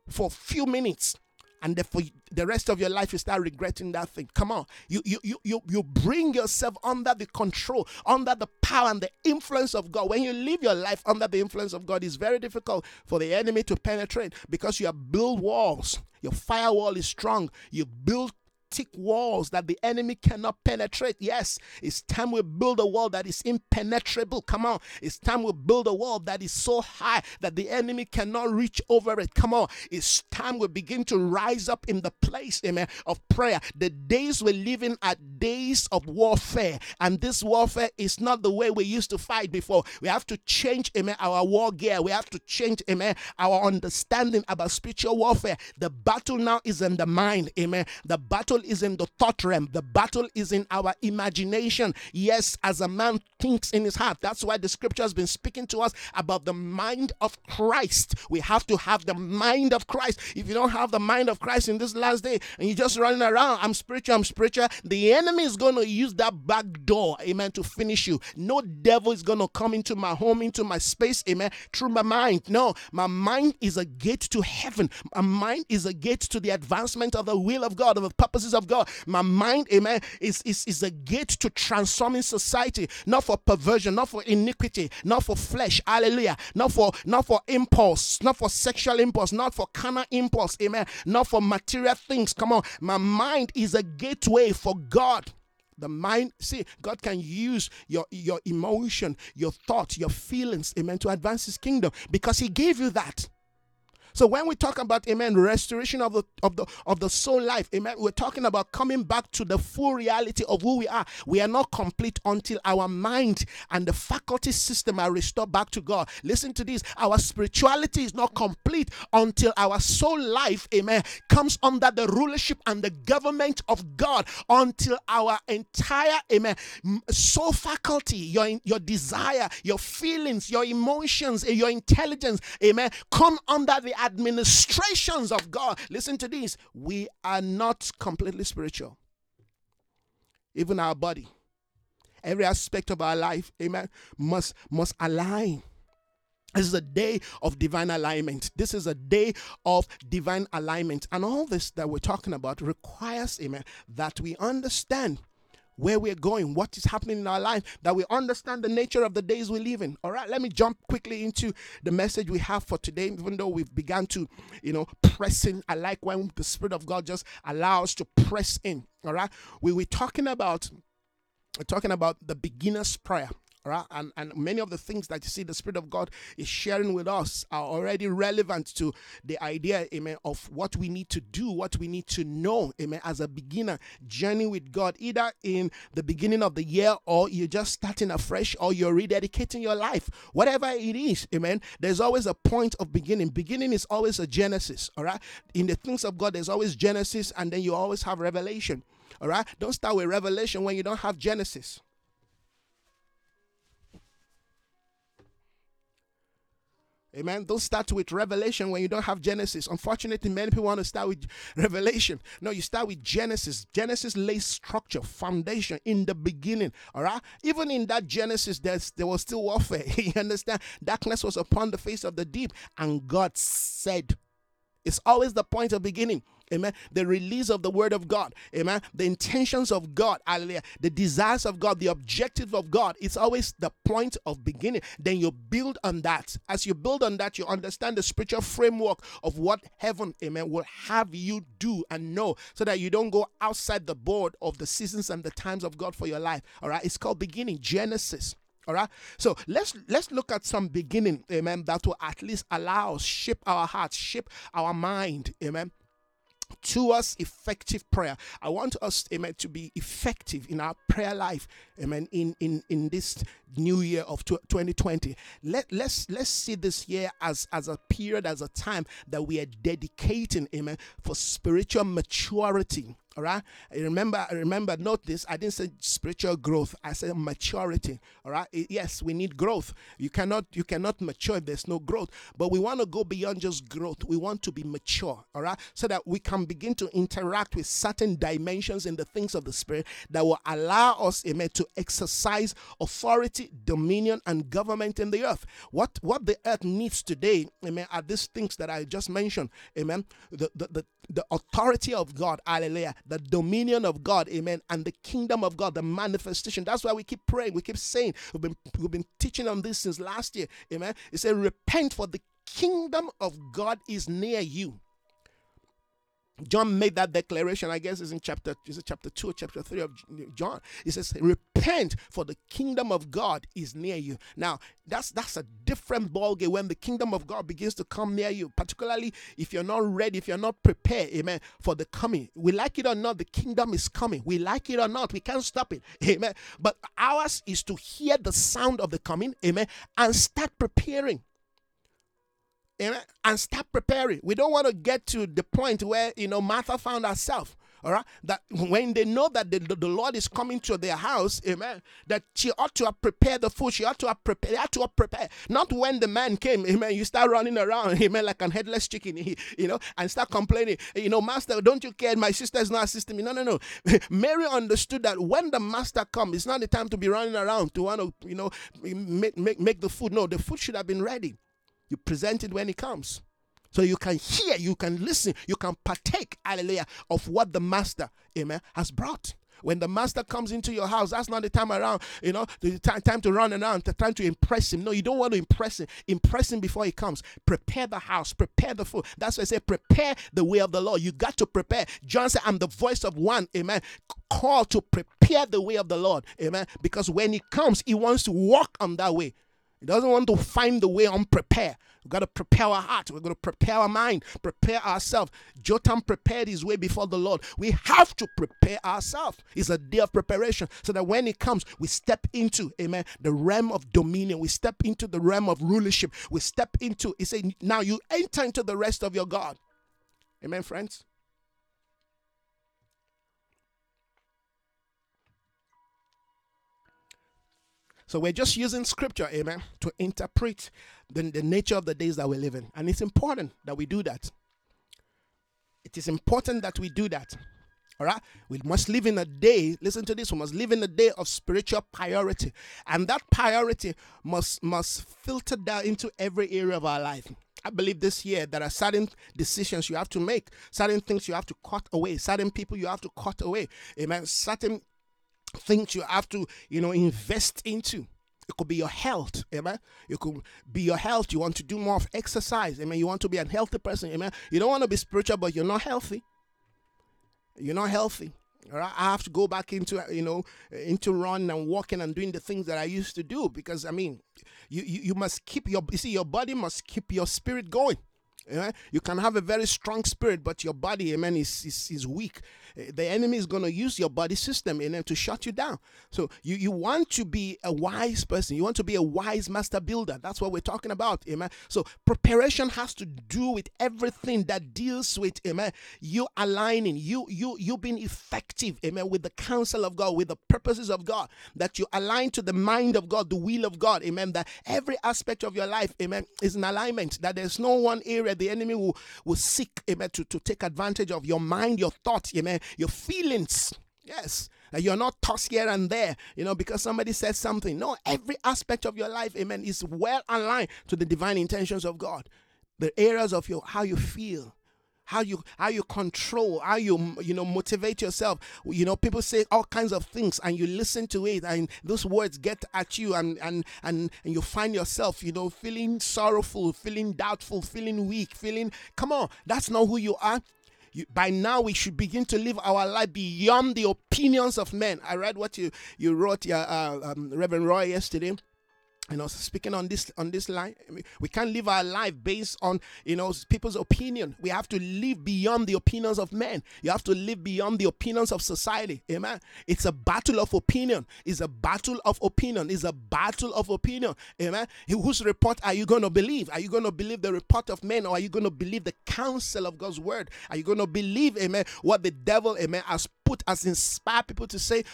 for a few minutes and for the rest of your life you start regretting that thing. Come on. You you you you, you bring yourself under the control under the power and the influence of god. When you live your life under the influence of god it's very difficult for the enemy to penetrate because you have built walls. Your firewall is strong. You build thick walls that the enemy cannot penetrate. Yes, it's time we build a wall that is impenetrable. Come on. It's time we build a wall that is so high that the enemy cannot reach over it. Come on. It's time we begin to rise up in the place, amen, of prayer. The days we're living are days of warfare. And this warfare is not the way we used to fight before. We have to change, amen, our war gear. We have to change, amen, our understanding about spiritual warfare. The battle now is in the mind, amen. The battle is in the thought realm, the battle is in our imagination. Yes, as a man thinks in his heart. That's why the scripture has been speaking to us about the mind of Christ. We have to have the mind of Christ. If you don't have the mind of Christ in this last day and you're just running around, I'm spiritual, I'm spiritual, the enemy is going to use that back door, amen, to finish you. No devil is going to come into my home, into my space, amen, through my mind. No, my mind is a gate to heaven. My mind is a gate to the advancement of the will of God, of the purposes of God. My mind, amen, is, is, is a gate to transforming society, not for perversion, not for iniquity, not for flesh, hallelujah, not for not for impulse, not for sexual impulse, not for carnal impulse, amen, not for material things. Come on, my mind is a gateway for God. The mind, see, God can use your your emotion, your thoughts, your feelings, amen, to advance His kingdom because He gave you that. So when we talk about amen, restoration of the of the of the soul life, amen, we're talking about coming back to the full reality of who we are. We are not complete until our mind and the faculty system are restored back to God. Listen to this: our spirituality is not complete until our soul life, amen, comes under the rulership and the government of God. Until our entire amen soul faculty, your your desire, your feelings, your emotions, your intelligence, amen, come under the administrations of God. Listen to this. We are not completely spiritual. Even our body, every aspect of our life, amen, must must align. This is a day of divine alignment. This is a day of divine alignment. And all this that we're talking about requires, amen, that we understand where we're going, what is happening in our life, that we understand the nature of the days we live in. All right, let me jump quickly into the message we have for today, even though we've begun to, you know, press in. I like when the Spirit of God just allows to press in. All right, we were talking about we're talking about the beginner's prayer. Right? And, and many of the things that you see the Spirit of God is sharing with us are already relevant to the idea, amen, of what we need to do, what we need to know, amen, as a beginner journey with God, either in the beginning of the year or you're just starting afresh or you're rededicating your life. Whatever it is, amen, there's always a point of beginning. Beginning is always a genesis, all right? In the things of God, there's always genesis and then you always have revelation. All right? Don't start with revelation when you don't have Genesis. Amen. Don't start with Revelation when you don't have Genesis. Unfortunately, many people want to start with [laughs] Revelation. No, you start with Genesis. Genesis lays structure, foundation in the beginning. All right. Even in that Genesis, there's, there was still warfare. [laughs] you understand? Darkness was upon the face of the deep, and God said, it's always the point of beginning. Amen. The release of the word of God. Amen. The intentions of God. Hallelujah. The desires of God. The objective of God. It's always the point of beginning. Then you build on that. As you build on that, you understand the spiritual framework of what heaven, amen, will have you do and know so that you don't go outside the board of the seasons and the times of God for your life. All right. It's called beginning. Genesis. All right. So let's let's look at some beginning, amen, that will at least allow us shape our hearts, shape our mind, amen to us effective prayer. I want us, amen, to be effective in our prayer life, amen, in in in this new year of 2020. Let let's let's see this year as as a period, as a time that we are dedicating, amen, for spiritual maturity. All right. Remember, remember, this. I didn't say spiritual growth. I said maturity. All right. Yes, we need growth. You cannot, you cannot mature if there's no growth. But we want to go beyond just growth. We want to be mature. All right. So that we can begin to interact with certain dimensions in the things of the spirit that will allow us, amen, to exercise authority, dominion, and government in the earth. What what the earth needs today, amen, are these things that I just mentioned. Amen. The the, the, the authority of God, hallelujah the dominion of God, amen, and the kingdom of God, the manifestation. That's why we keep praying, we keep saying, we've been we've been teaching on this since last year, amen. It said, repent for the kingdom of God is near you. John made that declaration. I guess it's in chapter is it chapter two or chapter three of John. He says, "Repent, for the kingdom of God is near you." Now, that's that's a different ballgame when the kingdom of God begins to come near you. Particularly if you're not ready, if you're not prepared, amen, for the coming. We like it or not, the kingdom is coming. We like it or not, we can't stop it, [laughs] amen. But ours is to hear the sound of the coming, amen, and start preparing. Amen. And start preparing. We don't want to get to the point where, you know, Martha found herself. All right. That when they know that the, the, Lord is coming to their house, amen, that she ought to have prepared the food. She ought to have prepared. Ought to have prepared. Not when the man came, amen, you start running around, [laughs] amen, like an headless chicken, [laughs] you know, and start complaining, you know, master, don't you care? My sister is not assisting me. No, no, no. [laughs] Mary understood that when the master comes, it's not the time to be running around to want to, you know, make, make, make the food. No, the food should have been ready. You present it when it comes. So you can hear, you can listen, you can partake, hallelujah, of what the master, amen, has brought. When the master comes into your house, that's not the time around, you know, the time, time to run around, the time to impress him. No, you don't want to impress him. Impress him before he comes. Prepare the house, prepare the food. That's why I say, prepare the way of the Lord. You got to prepare. John said, I'm the voice of one, amen, called to prepare the way of the Lord, amen, because when he comes, he wants to walk on that way. He doesn't want to find the way unprepared. We've got to prepare our heart. We're going to prepare our mind, prepare ourselves. Jotham prepared his way before the Lord. We have to prepare ourselves. It's a day of preparation so that when it comes, we step into, amen, the realm of dominion. We step into the realm of rulership. We step into, he said, now you enter into the rest of your God. Amen, friends? So we're just using scripture, amen, to interpret the, the nature of the days that we live in. And it's important that we do that. It is important that we do that. All right. We must live in a day. Listen to this. We must live in a day of spiritual priority, and that priority must must filter down into every area of our life. I believe this year there are certain decisions you have to make, certain things you have to cut away, certain people you have to cut away. Amen. Certain things you have to, you know, invest into. It could be your health, amen. It could be your health. You want to do more of exercise, amen. You want to be a healthy person, amen. You don't want to be spiritual, but you're not healthy. You're not healthy. All right, I have to go back into you know into run and walking and doing the things that I used to do because I mean, you you, you must keep your you see your body must keep your spirit going. Yeah? You can have a very strong spirit, but your body, amen, is, is, is weak. Eh, the enemy is going to use your body system amen, to shut you down. So you, you want to be a wise person. You want to be a wise master builder. That's what we're talking about. Amen. So preparation has to do with everything that deals with amen. You aligning, you you you being effective, amen, with the counsel of God, with the purposes of God, that you align to the mind of God, the will of God, amen. That every aspect of your life, amen, is in alignment. That there's no one area the enemy will, will seek, amen, to, to take advantage of your mind, your thoughts, amen, your feelings. Yes. You're not tossed here and there, you know, because somebody said something. No, every aspect of your life, amen, is well aligned to the divine intentions of God. The areas of your how you feel, how you how you control how you you know motivate yourself. You know people say all kinds of things and you listen to it and those words get at you and and and, and you find yourself you know feeling sorrowful feeling doubtful feeling weak feeling come on that's not who you are. You, by now we should begin to live our life beyond the opinions of men. I read what you you wrote, uh, um, Reverend Roy, yesterday you know speaking on this on this line we can't live our life based on you know people's opinion. We have to live beyond the opinions of men. You have to live beyond the opinions of society. Amen. It's a battle of opinion. It's a battle of opinion. It's a battle of opinion. Amen. Whose report are you going to believe? Are you going to believe the report of men or are you going to believe the counsel of god's word? Are you going to believe amen what the devil amen has put as inspired people to say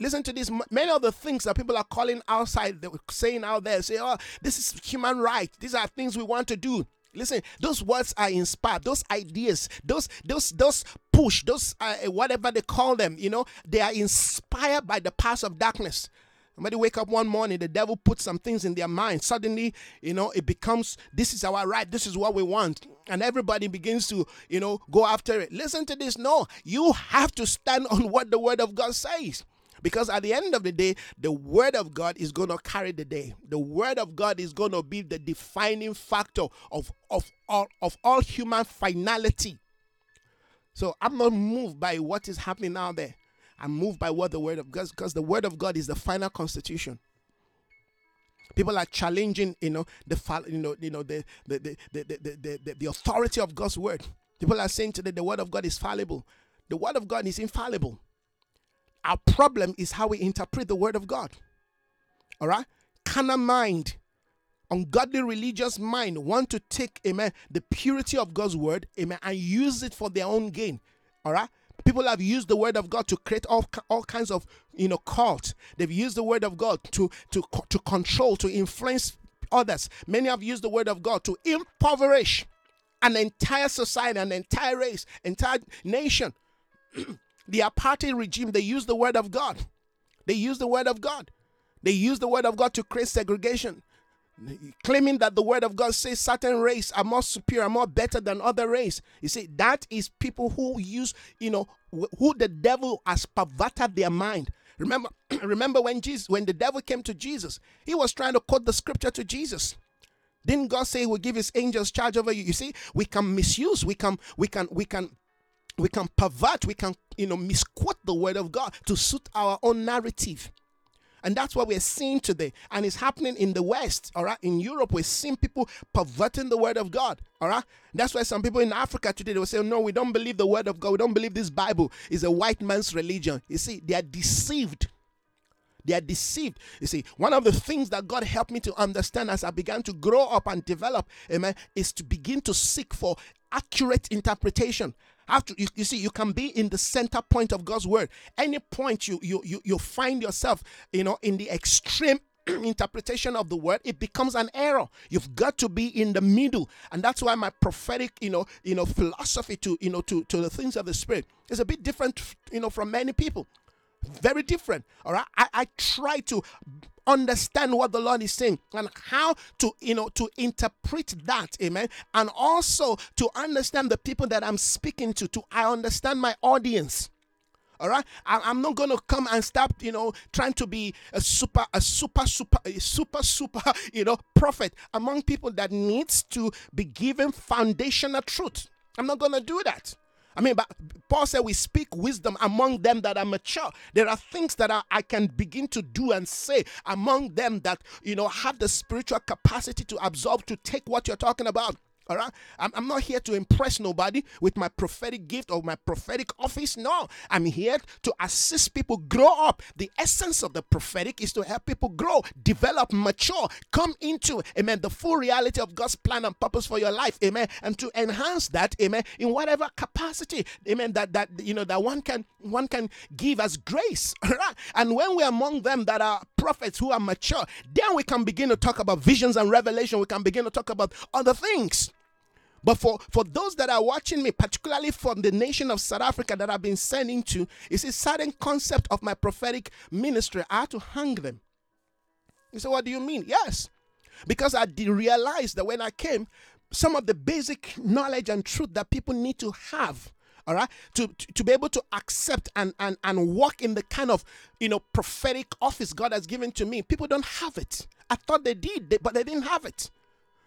Listen to this. Many of the things that people are calling outside, saying out there, say, oh, this is human right. These are things we want to do. Listen, those words are inspired. Those ideas, those those those push, those uh, whatever they call them, you know, they are inspired by the powers of darkness. Somebody wake up one morning, the devil puts some things in their mind. Suddenly, you know, it becomes this is our right, this is what we want. And everybody begins to, you know, go after it. Listen to this. No, you have to stand [laughs] on what the word of God says. Because at the end of the day, the word of God is going to carry the day. The word of God is going to be the defining factor of, of, all, of all human finality. So I'm not moved by what is happening out there. I'm moved by what the word of God because the word of God is the final constitution. People are challenging, you know, the you know, you know, the the the the, the, the, the authority of God's word. People are saying today the word of God is fallible. The word of God is infallible. Our problem is how we interpret the word of God. All right? Carnal mind, ungodly religious mind want to take, amen, the purity of God's word, amen, and use it for their own gain. All right? People have used the word of God to create all, all kinds of, you know, cults. They've used the word of God to, to, to control, to influence others. Many have used the word of God to impoverish an entire society, an entire race, entire nation. [clears throat] the apartheid regime, they use the word of God. They use the word of God. They use the word of God to create segregation, claiming that the word of God says certain race are more superior, more better than other race. You see, that is people who use, you know, who the devil has perverted their mind. Remember, [clears throat] remember when Jesus, when the devil came to Jesus, he was trying to quote the scripture to Jesus. Didn't God say he will give his angels charge over you? You see, we can misuse, we can, we can, we can we can pervert, we can, you know, misquote the word of God to suit our own narrative. And that's what we're seeing today. And it's happening in the West, all right? In Europe, we're seeing people perverting the word of God, all right? That's why some people in Africa today, they will say, no, we don't believe the word of God. We don't believe this Bible is a white man's religion. You see, they are deceived. They are deceived. You see, one of the things that God helped me to understand as I began to grow up and develop, amen, is to begin to seek for accurate interpretation after you, you see you can be in the center point of god's word. Any point you you you, you find yourself you know in the extreme [clears throat] interpretation of the word it becomes an error. You've got to be in the middle. And that's why my prophetic you know you know philosophy to you know to to the things of the spirit is a bit different you know from many people. Very different all right? I, I try to understand what the Lord is saying and how to, you know, to interpret that, amen. And also to understand the people that I'm speaking to, to I understand my audience. All right, I, am not gonna come and start, you know, trying to be a super, a super, super, a super, super, [laughs] you know, prophet among people that needs to be given foundational truth. I'm not gonna do that. I mean, but Paul said we speak wisdom among them that are mature. There are things that I can begin to do and say among them that, you know, have the spiritual capacity to absorb, to take what you're talking about. All right. I'm, I'm not here to impress nobody with my prophetic gift or my prophetic office. No, I'm here to assist people grow up. The essence of the prophetic is to help people grow, develop, mature, come into, amen, the full reality of God's plan and purpose for your life. Amen. And to enhance that, amen, in whatever capacity, amen, that that you know that one can one can give as grace. [laughs] All right. And when we're among them that are prophets who are mature, then we can begin to talk about visions and revelation. We can begin to talk about other things. But for, for those that are watching me, particularly from the nation of South Africa that I've been sending to, it's a certain concept of my prophetic ministry. I had to hang them. You say, what do you mean? Yes. Because I did realize that when I came, some of the basic knowledge and truth that people need to have all right to, to, to be able to accept and, and and walk in the kind of you know prophetic office god has given to me people don't have it i thought they did but they didn't have it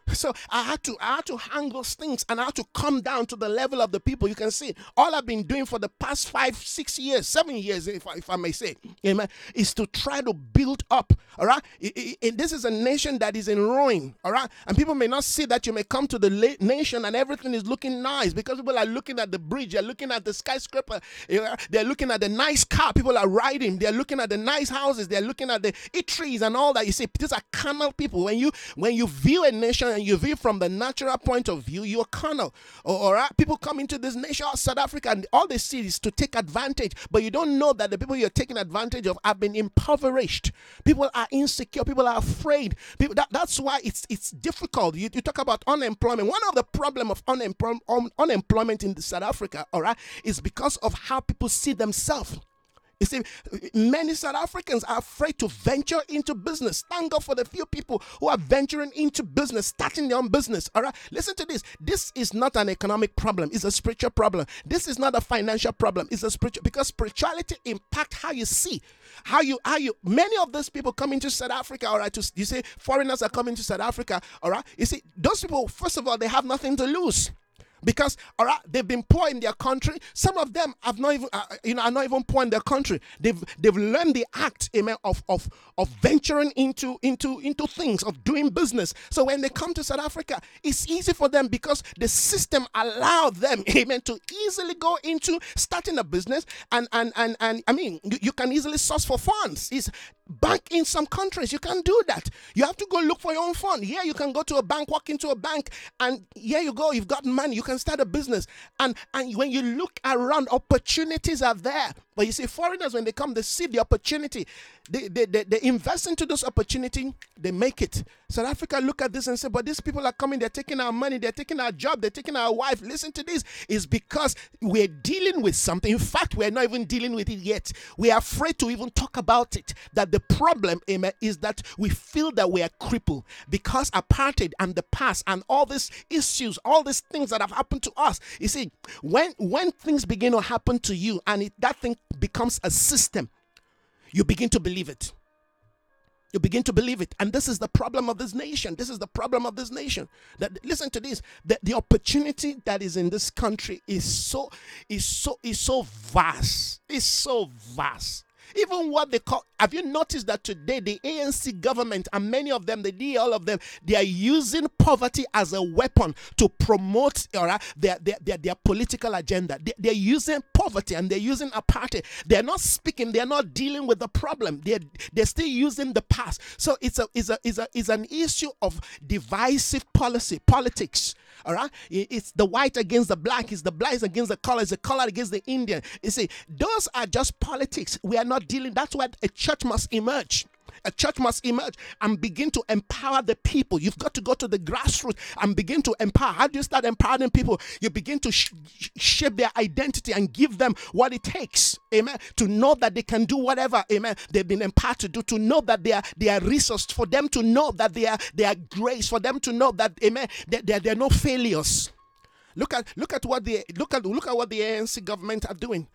[laughs] so I had to I had to hang those things and I had to come down to the level of the people. You can see all I've been doing for the past five, six years, seven years, if I, if I may say, amen, is to try to build up. All right, it, it, it, this is a nation that is in ruin. All right, and people may not see that you may come to the nation and everything is looking nice because people are looking at the bridge, they're looking at the skyscraper, they're looking at the nice car people are riding, they're looking at the nice houses, they're looking at the trees and all that. You see, these are carnal people. When you when you view a nation and you view from the natural point of view, you're carnal. All right, people come into this nation, South Africa, and all they see is to take advantage, but you don't know that the people you're taking advantage of have been impoverished. People are insecure. People are afraid. People, that, that's why it's it's difficult. You, you talk about unemployment. One of the problem of unemployment um, unemployment in South Africa, all right, is because of how people see themselves. You see, many South Africans are afraid to venture into business. Thank God for the few people who are venturing into business, starting their own business. All right, listen to this. This is not an economic problem, it's a spiritual problem. This is not a financial problem, it's a spiritual because spirituality impacts how you see. How you, how you, many of those people come into South Africa, all right, to, you see, foreigners are coming to South Africa, all right, you see, those people, first of all, they have nothing to lose because all right they've been poor in their country. Some of them have not even uh, you know are not even poor in their country. They've they've learned the act amen of of of venturing into into into things of doing business. So when they come to south africa it's easy for them because the system allow them [laughs] amen to easily go into starting a business. And and and, and i mean you, you can easily source for funds. Is bank in some countries. You can't do that. You have to go look for your own fund. Here you can go to a bank walk into a bank and here you go. You've got money. You can start a business. And and when you look around opportunities are there but you see, foreigners, when they come, they see the opportunity. They, they, they, they, invest into this opportunity, they make it. South Africa look at this and say, but these people are coming, they're taking our money, they're taking our job, they're taking our wife. Listen to this. Is because we're dealing with something. In fact, we're not even dealing with it yet. We are afraid to even talk about it. That the problem, amen, is that we feel that we are crippled because apartheid and the past and all these issues, all these things that have happened to us. You see, when when things begin to happen to you and it, that thing becomes a system, you begin to believe it. You begin to believe it. And this is the problem of this nation. This is the problem of this nation. That listen to this. That the opportunity that is in this country is so is so is so vast. It's so vast. Even what they call, have you noticed that today the ANC government and many of them, the D, all of them, they are using poverty as a weapon to promote right, their, their, their, their political agenda. They, they're using poverty and they're using a party. They're not speaking, they're not dealing with the problem. They're, they're still using the past. So it's a, it's a, it's a, it's an issue of divisive policy, politics. All right, it's the white against the black, it's the black against the color, it's the color against the Indian. You see, those are just politics. We are not dealing. That's why a church must emerge. A church must emerge and begin to empower the people. You've got to go to the grassroots and begin to empower. How do you start empowering people? You begin to sh- shape their identity and give them what it takes, amen, to know that they can do whatever, amen, they've been empowered to do, to know that they are they are resourced, for them to know that they are they are grace, for them to know that, amen, there are no failures. Look at look at what the look at look at what the ANC government are doing.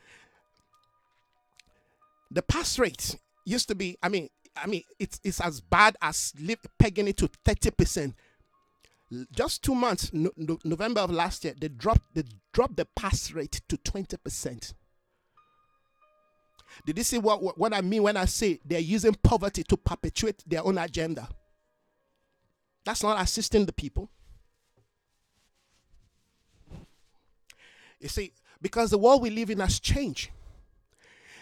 The pass rate used to be, I mean, I mean, it's it's as bad as pegging it to thirty percent. just two months, no, no, November of last year, they dropped they dropped the pass rate to 20%. Did you see what, what, what I mean when I say they're using poverty to perpetuate their own agenda? That's not assisting the people. You see, because the world we live in has changed.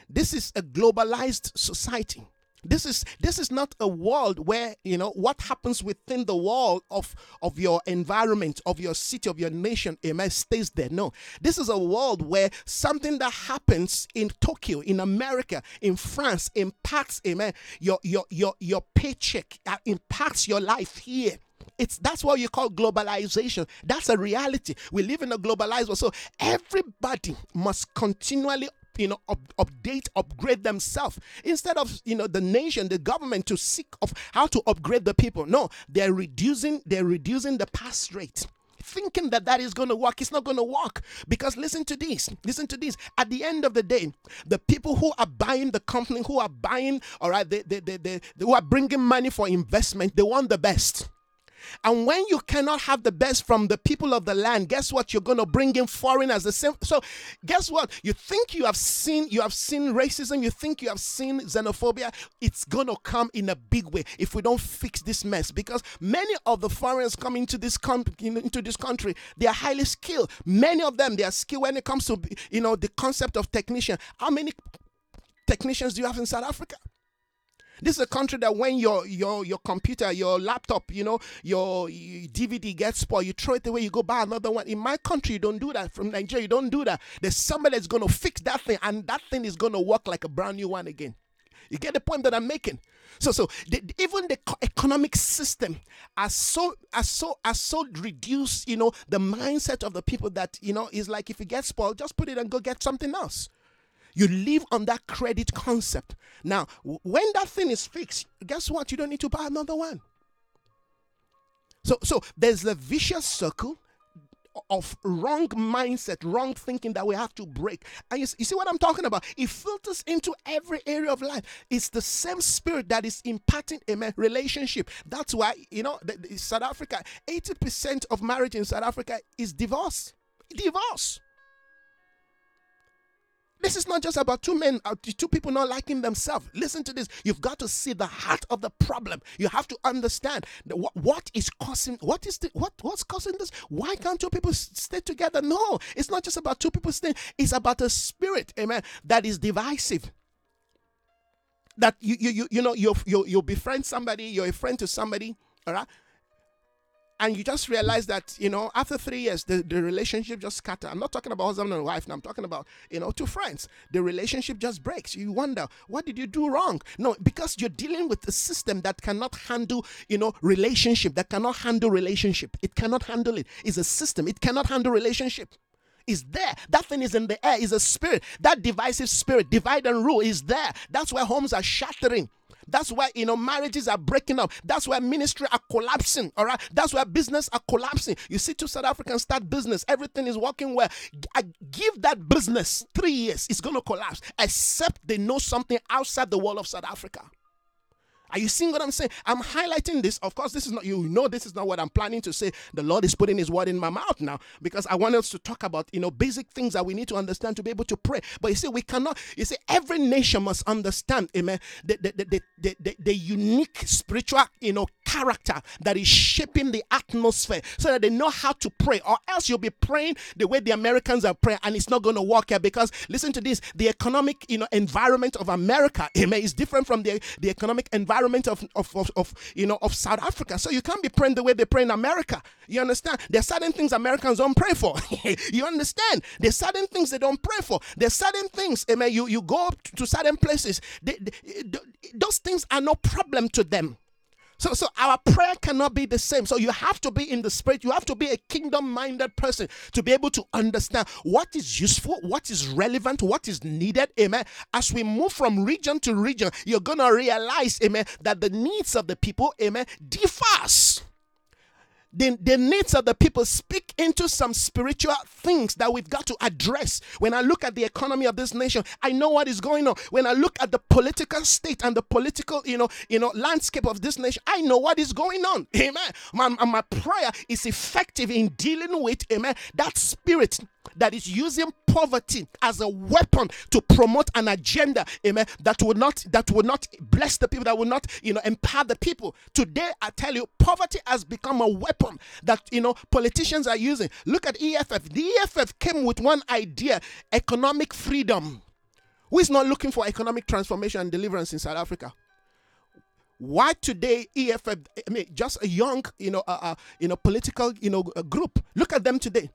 This is a globalized society. This is this is not a world where you know what happens within the wall of of your environment, of your city, of your nation, amen, stays there. No, this is a world where something that happens in Tokyo, in America, in France impacts, amen, your your your your paycheck, uh, impacts your life here. It's that's what you call globalization. That's a reality. We live in a globalized world. So everybody must continually you know up, update upgrade themselves. Instead of you know the nation the government to seek of how to upgrade the people. No they're reducing they're reducing the pass rate. Thinking that that is going to work it's not going to work. Because listen to this listen to this. At the end of the day the people who are buying the company who are buying all right they, they, they, they, who are bringing money for investment they want the best and when you cannot have the best from the people of the land, guess what? You're going to bring in foreigners. The same. So, guess what? You think you have seen you have seen racism. You think you have seen xenophobia. It's going to come in a big way if we don't fix this mess. Because many of the foreigners coming into this com- into this country, they are highly skilled. Many of them they are skilled when it comes to you know the concept of technician. How many technicians do you have in South Africa? This is a country that when your your your computer, your laptop, you know, your DVD gets spoiled, you throw it away, you go buy another one. In my country, you don't do that. From Nigeria, you don't do that. There's somebody that's to fix that thing, and that thing is to work like a brand new one again. You get the point that I'm making. So, so the, even the economic system are so are so are so reduced. You know, the mindset of the people that you know is like if it gets spoiled, just put it and go get something else. You live on that credit concept. Now, when that thing is fixed, guess what? You don't need to buy another one. So, so there's a vicious circle of wrong mindset, wrong thinking that we have to break. And you, you, see what I'm talking about? It filters into every area of life. It's the same spirit that is impacting a relationship. That's why, you know, the, the South Africa, 80% of marriage in South Africa is divorce. Divorce. This is not just about two men, uh, two people not liking themselves. Listen to this. You've got to see the heart of the problem. You have to understand what, what is causing. What is the what what's causing this? Why can't two people stay together? No, it's not just about two people staying. It's about a spirit, amen, that is divisive that you you you, you know you you you befriend somebody, you're a friend to somebody, all right? And you just realize that you know after three years the, the relationship just scatter. I'm not talking about husband and wife now. I'm talking about you know two friends. The relationship just breaks. You wonder what did you do wrong? No because you're dealing with a system that cannot handle you know relationship that cannot handle relationship. It cannot handle it. It's a system. It cannot handle relationship is there. That thing is in the air, is a spirit. That divisive spirit, divide and rule, is there. That's why homes are shattering. That's why you know marriages are breaking up. That's why ministry are collapsing. All right. That's why business are collapsing. You see, two South Africans start business, everything is working well. I give that business three years, it's gonna collapse, except they know something outside the wall of South Africa. Are you seeing what I'm saying? I'm highlighting this. Of course, this is not, you know, this is not what I'm planning to say. The Lord is putting His word in my mouth now because I want us to talk about, you know, basic things that we need to understand to be able to pray. But you see, we cannot, you see, every nation must understand, amen, the, the, the, the, the, the unique spiritual, you know, character that is shaping the atmosphere so that they know how to pray, or else you'll be praying the way the Americans are praying and it's not going to work here because listen to this the economic, you know, environment of America, [laughs] amen, is different from the, the economic environment of, of, of, of, you know of South Africa. So you can't be praying the way they pray in America. You understand? There's certain things Americans don't pray for. [laughs] you understand? There's certain things they don't pray for. There's certain things, amen. You you go to certain places. They, they, those things are no problem to them. So, so our prayer cannot be the same. So you have to be in the spirit. You have to be a kingdom-minded person to be able to understand what is useful, what is relevant, what is needed. Amen. As we move from region to region, you're gonna realize, amen, that the needs of the people, amen, differs the, the needs of the people speak into some spiritual things that we've got to address. When I look at the economy of this nation, I know what is going on. When I look at the political state and the political, you know, you know, landscape of this nation, I know what is going on. Amen. My, my prayer is effective in dealing with, amen, that spirit that is using poverty as a weapon to promote an agenda, amen, that will not that will not bless the people, that will not, you know, empower the people. Today, I tell you, poverty has become a weapon that you know politicians are using. Look at EFF. The EFF came with one idea: economic freedom. Who is not looking for economic transformation and deliverance in South Africa? why today EFF I mean just a young you know uh, uh, you know political you know group look at them today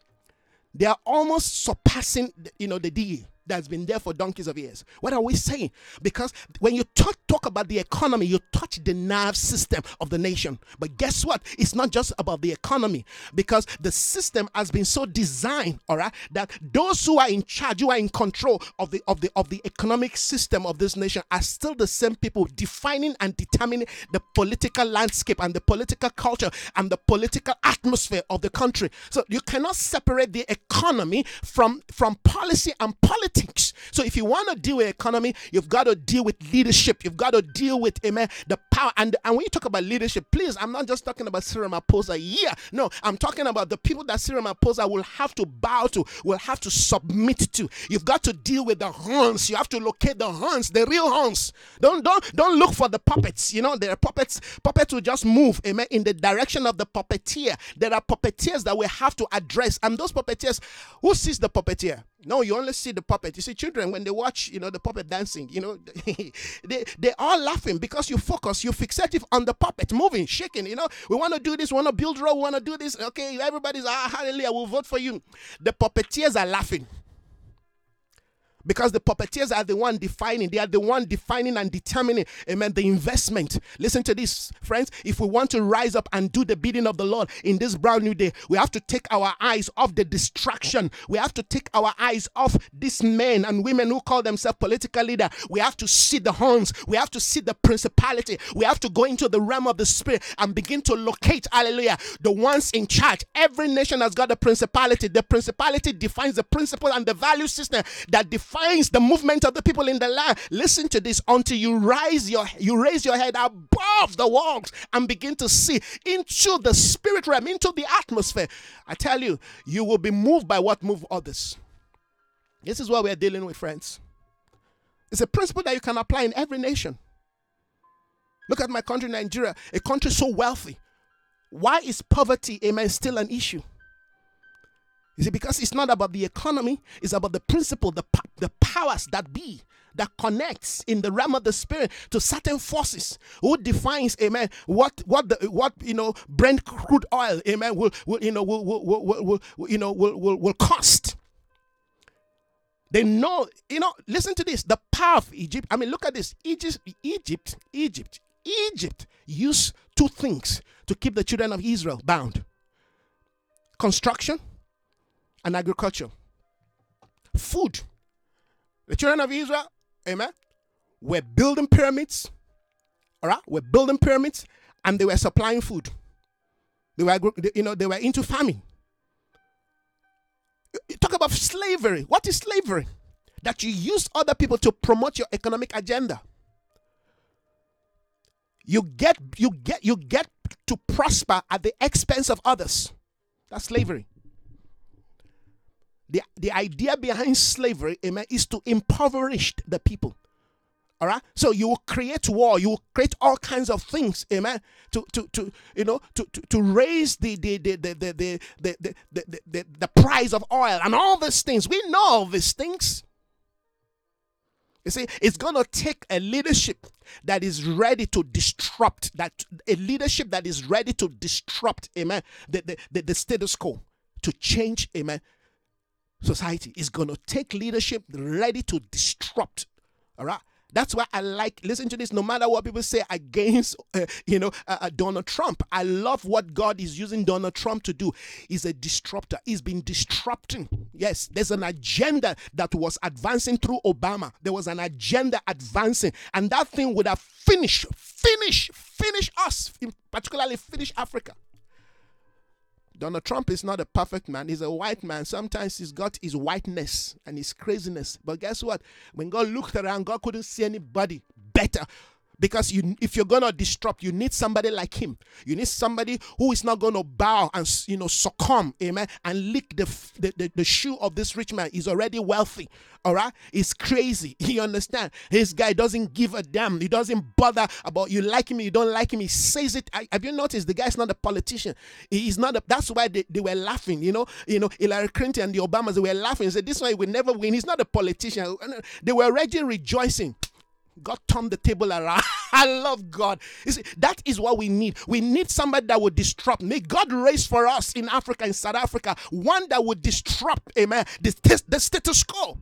they are almost surpassing you know the DA that's been there for donkeys of years. What are we saying? Because when you talk, talk about the economy, you touch the nerve system of the nation. But guess what? It's not just about the economy because the system has been so designed, all right, that those who are in charge, who are in control of the of the of the economic system of this nation are still the same people defining and determining the political landscape and the political culture and the political atmosphere of the country. So you cannot separate the economy from from policy and politics politics. So if you want to deal with economy, you've got to deal with leadership. You've got to deal with amen the power. And and when you talk about leadership, please, I'm not just talking about Cyril Ramaphosa. Yeah, no, I'm talking about the people that Cyril Ramaphosa will have to bow to, will have to submit to. You've got to deal with the horns. You have to locate the horns, the real horns. Don't don't don't look for the puppets. You know, there are puppets. Puppets will just move, amen, in the direction of the puppeteer. There are puppeteers that we have to address, and those puppeteers, who sees the puppeteer? No, you only see the puppet. You see children when they watch, you know, the puppet dancing, you know, [laughs] they they are laughing because you focus, you fixative on the puppet moving, shaking. You know, we want to do this, we want to build road, we want to do this. Okay, everybody's ah hallelujah, we'll vote for you. The puppeteers are laughing because the puppeteers are the one defining they are the one defining and determining amen the investment. Listen to this friends. If we want to rise up and do the bidding of the lord in this brand new day we have to take our eyes off the distraction. We have to take our eyes off these men and women who call themselves political leader. We have to see the horns. We have to see the principality. We have to go into the realm of the spirit and begin to locate hallelujah the ones in charge. Every nation has got a principality. The principality defines the principle and the value system that defines defines the movement of the people in the land. Listen to this until you rise your you raise your head above the walls and begin to see into the spirit realm, into the atmosphere. I tell you, you will be moved by what move others. This is what we are dealing with, friends. It's a principle that you can apply in every nation. Look at my country, Nigeria, a country so wealthy. Why is poverty, amen, still an issue? You see, because it's not about the economy, it's about the principle, the, the powers that be that connects in the realm of the spirit to certain forces who defines amen what what the what you know brent crude oil amen will, will you know will, will, will, will, will you know will, will, will cost. They know you know listen to this the power of egypt i mean look at this egypt egypt egypt egypt used two things to keep the children of israel bound. Construction and agriculture. Food. The children of Israel, amen, were building pyramids. All right, were building pyramids and they were supplying food. They were, you know, they were into farming. Talk about slavery. What is slavery? That you use other people to promote your economic agenda. You get you get you get to prosper at the expense of others. That's slavery. The, the idea behind slavery, amen, is to impoverish the people. All right. So you will create war. You will create all kinds of things, amen. To to to you know to to, to raise the the the the the the the, the, the, the, price of oil and all these things. We know all these things. You see, it's gonna take a leadership that is ready to disrupt that a leadership that is ready to disrupt, amen, the, the, the, the status quo to change, amen, society is going to take leadership ready to disrupt. All right. That's why I like listen to this. No matter what people say against, [laughs] uh, you know, uh, uh, Donald Trump, I love what God is using Donald Trump to do. He's a disruptor. He's been disrupting. Yes, there's an agenda that was advancing through Obama. There was an agenda advancing, and that thing would have finished, finished, finished us, particularly finish Africa. Donald Trump is not a perfect man. He's a white man. Sometimes he's got his whiteness and his craziness. But guess what? When God looked around, God couldn't see anybody better because you if you're going to disrupt you need somebody like him. You need somebody who is not going to bow and you know succumb amen and lick the, the, the, the shoe of this rich man. He's already wealthy all right? He's crazy. [laughs] You understand? His guy doesn't give a damn. He doesn't bother about you like him you don't like him. He says it. I, have you noticed the guy's not a politician? He's not a, that's why they, they were laughing you know? You know Hillary Clinton and the Obamas they were laughing. They said this one will never win. He's not a politician. They were already rejoicing God turned the table around. [laughs] I love God. You see, that is what we need. We need somebody that would disrupt. May God raise for us in Africa, in South Africa, one that would disrupt, amen, the, the status quo.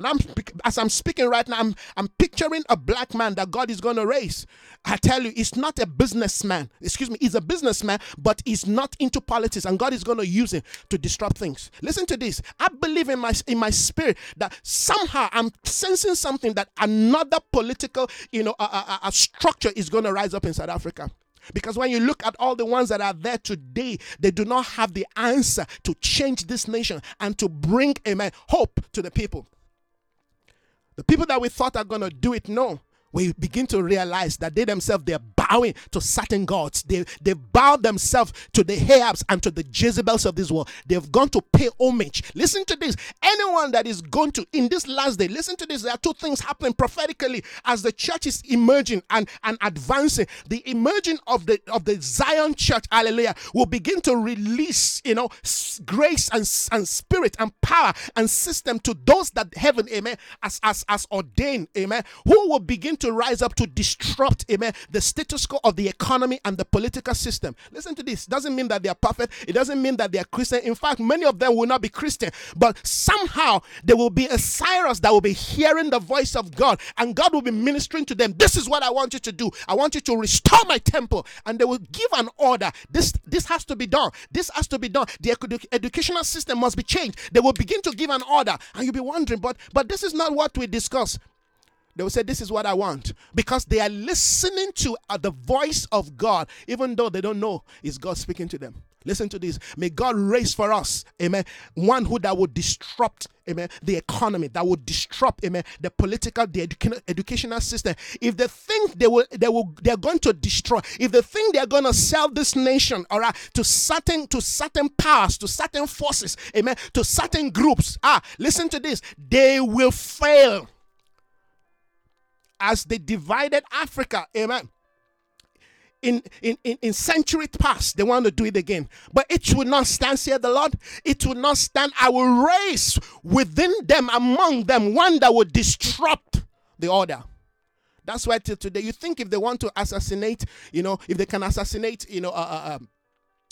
And I'm as I'm speaking right now, I'm I'm picturing a black man that God is going to raise. I tell you, he's not a businessman. Excuse me, he's a businessman, but he's not into politics, and God is going to use him to disrupt things. Listen to this. I believe in my in my spirit that somehow I'm sensing something that another political, you know, a, a, a structure is going to rise up in South Africa. Because when you look at all the ones that are there today, they do not have the answer to change this nation and to bring, amen, hope to the people. The people that we thought are going to do it, no. We begin to realize that they themselves they're bowing to certain gods. They they bow themselves to the Ahabs and to the Jezebels of this world. They've gone to pay homage. Listen to this. Anyone that is going to in this last day, listen to this. There are two things happening prophetically as the church is emerging and, and advancing. The emerging of the of the Zion church, hallelujah, will begin to release, you know, grace and, and spirit and power and system to those that heaven, amen, as as as ordained, amen, who will begin to rise up to disrupt, amen, the status of the economy and the political system. Listen to this. Doesn't mean that they are perfect. It doesn't mean that they are Christian. In fact, many of them will not be Christian, but somehow there will be a Cyrus that will be hearing the voice of God, and God will be ministering to them. This is what I want you to do. I want you to restore my temple, and they will give an order. This this has to be done. This has to be done. The educational system must be changed. They will begin to give an order, and you'll be wondering, but but this is not what we discuss. They will say, This is what I want. Because they are listening to uh, the voice of God, even though they don't know is God speaking to them. Listen to this. May God raise for us, amen, one who that would disrupt, amen, the economy, that would disrupt, amen, the political, the edu- educational system. If they think they will, they will, they're going to destroy. If they think they're going to sell this nation, all right, to certain, to certain powers, to certain forces, amen, to certain groups. Ah, listen to this. They will fail as they divided Africa. Amen. In, in, in, in centuries past, they want to do it again. But it will not stand, said the Lord. It will not stand. I will raise within them, among them, one that will disrupt the order. That's why till today, you think if they want to assassinate, you know, if they can assassinate, you know, uh, uh, um,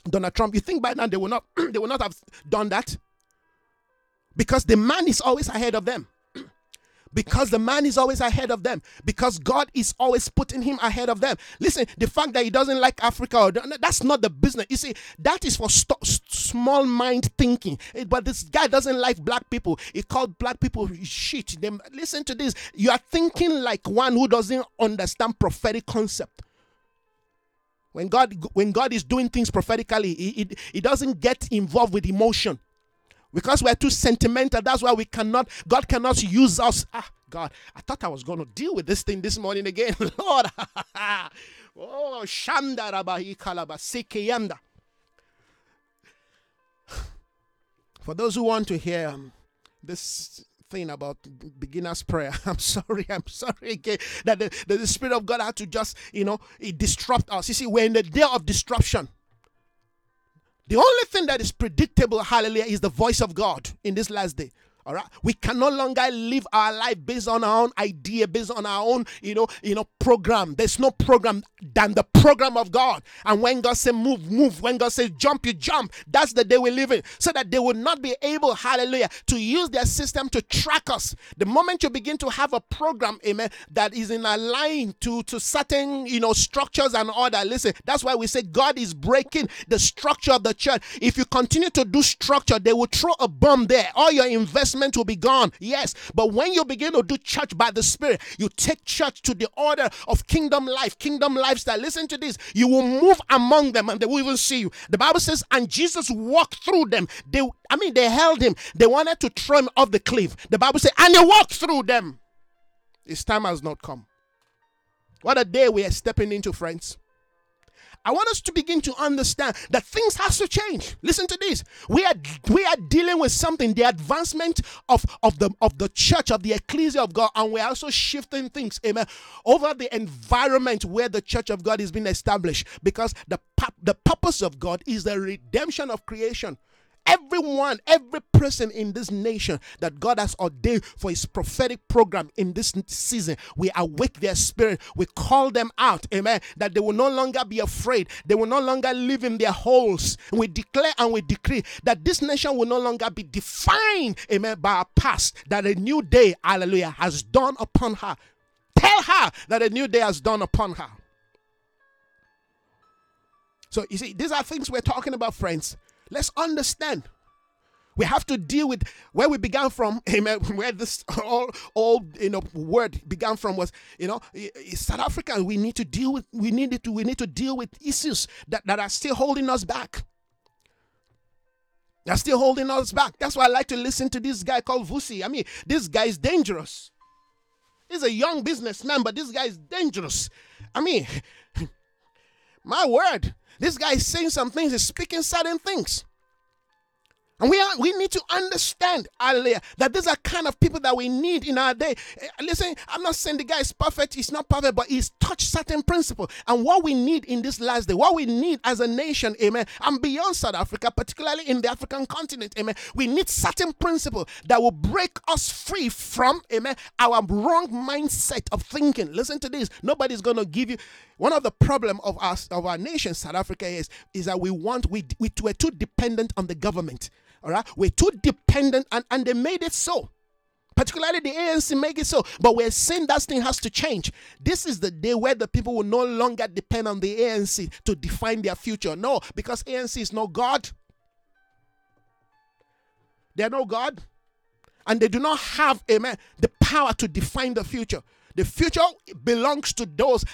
Donald Trump, you think by now they will not, [clears throat] they will not have done that, because the man is always ahead of them because the man is always ahead of them. Because god is always putting him ahead of them. Listen the fact that he doesn't like africa that's not the business. You see that is for st- small mind thinking. Eh, but this guy doesn't like black people. He called black people shit. Them listen to this. You are thinking like one who doesn't understand prophetic concept. When god when god is doing things prophetically he, he, he doesn't get involved with emotion because we're too sentimental that's why we cannot god cannot use us ah god i thought i was going to deal with this thing this morning again [laughs] lord [laughs] oh shanda rabahi kalaba [sighs] for those who want to hear um, this thing about beginner's prayer. [laughs] I'm sorry, I'm sorry again that the, the, the, Spirit of God had to just, you know, it disrupt us. You see, we're in the day of disruption. The only thing that is predictable, hallelujah, is the voice of God in this last day. All right. We can no longer live our life based on our own idea, based on our own, you know, you know, program. There's no program than the program of God. And when God says move, move. When God says jump, you jump. That's the day we live in. So that they will not be able, hallelujah, to use their system to track us. The moment you begin to have a program, amen, that is in line to, to certain, you know, structures and order. Listen, that's why we say God is breaking the structure of the church. If you continue to do structure, they will throw a bomb there. All your investment advancement will be gone. Yes, but when you begin to do church by the Spirit, you take church to the order of kingdom life, kingdom lifestyle. Listen to this. You will move among them and they will even see you. The Bible says, and Jesus walked through them. They, I mean, they held him. They wanted to throw him off the cliff. The Bible says, and he walked through them. His time has not come. What a day we are stepping into, friends. I want us to begin to understand that things has to change. Listen to this. We are we are dealing with something, the advancement of, of the of the church, of the ecclesia of God, and we're also shifting things, amen, over the environment where the church of God is being established. Because the the purpose of God is the redemption of creation everyone, every person in this nation that God has ordained for his prophetic program in this season, we awake their spirit. We call them out, amen, that they will no longer be afraid. They will no longer live in their holes. We declare and we decree that this nation will no longer be defined, amen, by our past, that a new day, hallelujah, has dawned upon her. Tell her that a new day has dawned upon her. So, you see, these are things we're talking about, friends. Let's understand. We have to deal with where we began from, [laughs] amen. Where this all, all you know word began from was, you know, South Africa. We need to deal with. We need to. We need to deal with issues that, that are still holding us back. They're still holding us back. That's why I like to listen to this guy called Vusi. I mean, this guy is dangerous. He's a young businessman, but this guy is dangerous. I mean, [laughs] my word, this guy is saying some things, he's speaking certain things. And we are we need to understand, hallelujah, that these are kind of people that we need in our day. Eh, listen, I'm not saying the guy is perfect, he's not perfect, but he's touched certain principle. And what we need in this last day, what we need as a nation, amen, and beyond South Africa, particularly in the African continent, amen, we need certain principle that will break us free from, amen, our wrong mindset of thinking. Listen to this. Nobody's gonna give you one of the problem of us of our nation, South Africa, is is that we want we we we're too dependent on the government. All right, we're too dependent, and and they made it so. Particularly the ANC make it so, but we're saying that thing has to change. This is the day where the people will no longer depend on the ANC to define their future. No, because ANC is no God. They're no God, and they do not have, amen, the power to define the future. The future belongs to those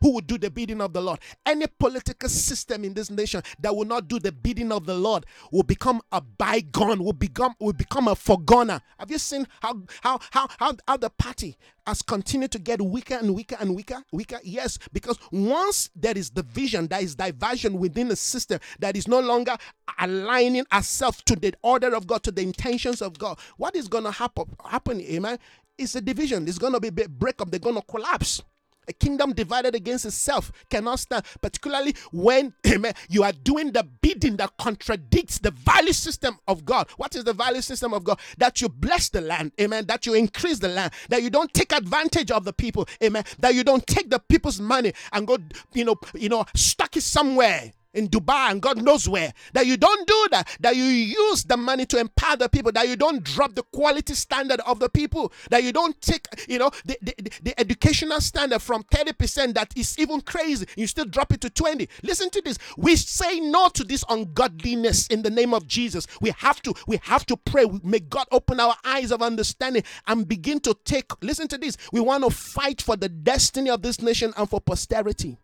who will do the bidding of the Lord. Any political system in this nation that will not do the bidding of the Lord will become a bygone, will become will become a forgoner. Have you seen how how how how, how the party has continued to get weaker and weaker and weaker, weaker. Yes, because once there is division, there is diversion within the system that is no longer aligning ourselves to the order of God, to the intentions of God. What is going to happen? Happen, amen. It's a division. It's going to be a breakup. They're going to collapse. A kingdom divided against itself cannot stand, particularly when [laughs] amen, you are doing the bidding that contradicts the value system of God. What is the value system of God? That you bless the land, amen, that you increase the land, that you don't take advantage of the people, amen, that you don't take the people's money and go, you know, you know, stuck it somewhere in Dubai and God knows where. That you don't do that. That you use the money to empower the people. That you don't drop the quality standard of the people. That you don't take, you know, the, the, the educational standard from 30% that is even crazy. You still drop it to 20. Listen to this. We say no to this ungodliness in the name of Jesus. We have to, we have to pray. May God open our eyes of understanding and begin to take, listen to this. We want to fight for the destiny of this nation and for posterity.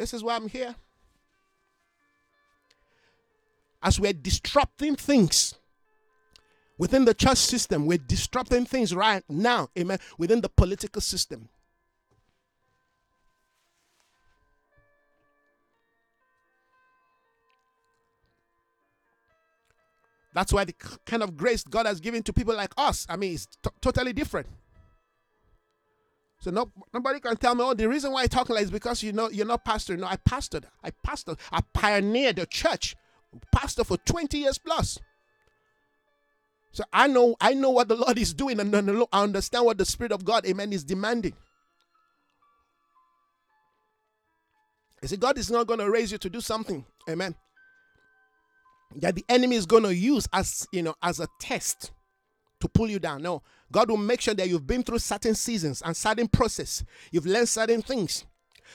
This is why I'm here. As we're disrupting things within the church system, we're disrupting things right now, amen, within the political system. That's why the kind of grace God has given to people like us, I mean, it's t- totally different. So no, nobody can tell me, oh, the reason why I talk like is because you know you're not pastor. No, I pastored. I pastored. I pioneered the church. Pastor for 20 years plus. So I know I know what the Lord is doing, and I understand what the Spirit of God, Amen, is demanding. You see, God is not going to raise you to do something, Amen. That the enemy is going to use as you know as a test to pull you down. No, God will make sure that you've been through certain seasons and certain process. You've learned certain things.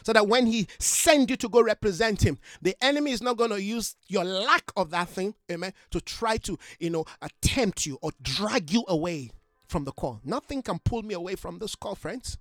So that when he sends you to go represent him, the enemy is not going to use your lack of that thing, amen, to try to, you know, attempt you or drag you away from the call. Nothing can pull me away from this call, friends.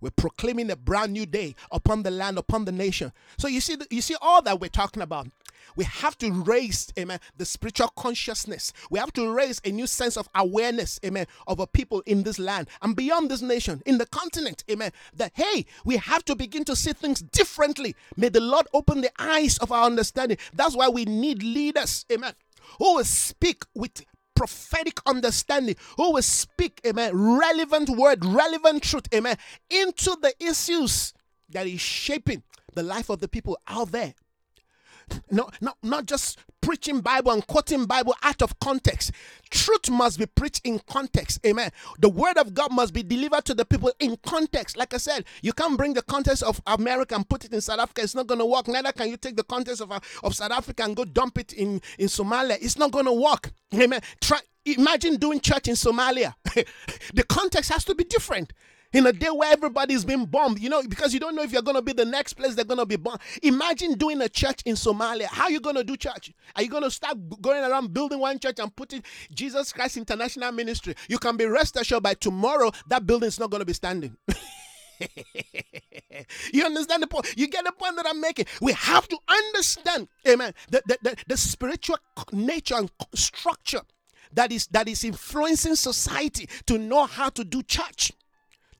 We're proclaiming a brand new day upon the land, upon the nation. So you see, you see all that we're talking about. We have to raise, amen, the spiritual consciousness. We have to raise a new sense of awareness, amen, of a people in this land and beyond this nation, in the continent, amen. That hey, we have to begin to see things differently. May the Lord open the eyes of our understanding. That's why we need leaders, amen, who will speak with prophetic understanding, who will speak, amen, relevant word, relevant truth, amen, into the issues that is shaping the life of the people out there. No, not, not just preaching Bible and quoting Bible out of context. Truth must be preached in context. Amen. The word of God must be delivered to the people in context. Like I said, you can't bring the context of America and put it in South Africa. It's not going to work. Neither can you take the context of, of South Africa and go dump it in, in Somalia. It's not going to work. Amen. Try, imagine doing church in Somalia. [laughs] the context has to be different in a day where everybody's been bombed, you know, because you don't know if you're going to be the next place they're going to be bombed. Imagine doing a church in Somalia. How are you going to do church? Are you going to start going around building one church and putting Jesus Christ International Ministry? You can be rest assured by tomorrow that building's not going to be standing. [laughs] you understand the point? You get the point that I'm making. We have to understand, amen, the, the, the, the spiritual nature and structure that is that is influencing society to know how to do church.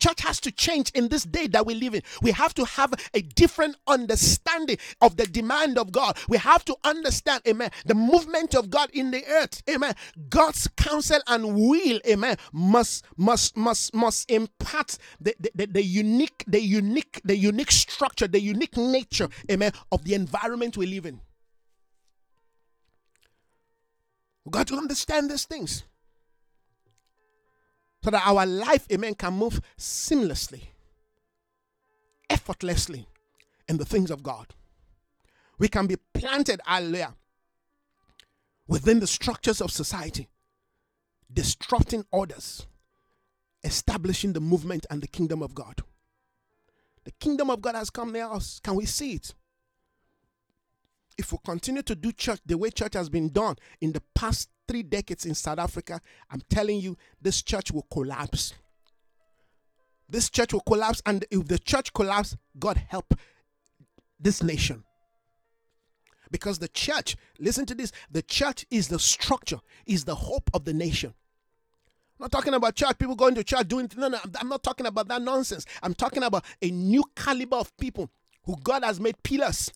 Church has to change in this day that we live in. We have to have a different understanding of the demand of God. We have to understand, amen, the movement of God in the earth. Amen. God's counsel and will, amen, must must must must impart the, the, the, the unique, the unique, the unique structure, the unique nature, amen, of the environment we live in. We've got to understand these things so that our life, amen, can move seamlessly, effortlessly in the things of God. We can be planted, hallelujah, within the structures of society, disrupting orders, establishing the movement and the kingdom of God. The kingdom of God has come near us. Can we see it? If we continue to do church the way church has been done in the past three decades in South Africa, I'm telling you, this church will collapse. This church will collapse, and if the church collapse, God help this nation. Because the church, listen to this, the church is the structure, is the hope of the nation. I'm not talking about church, people going to church doing, no, no, I'm not talking about that nonsense. I'm talking about a new caliber of people who God has made pillars.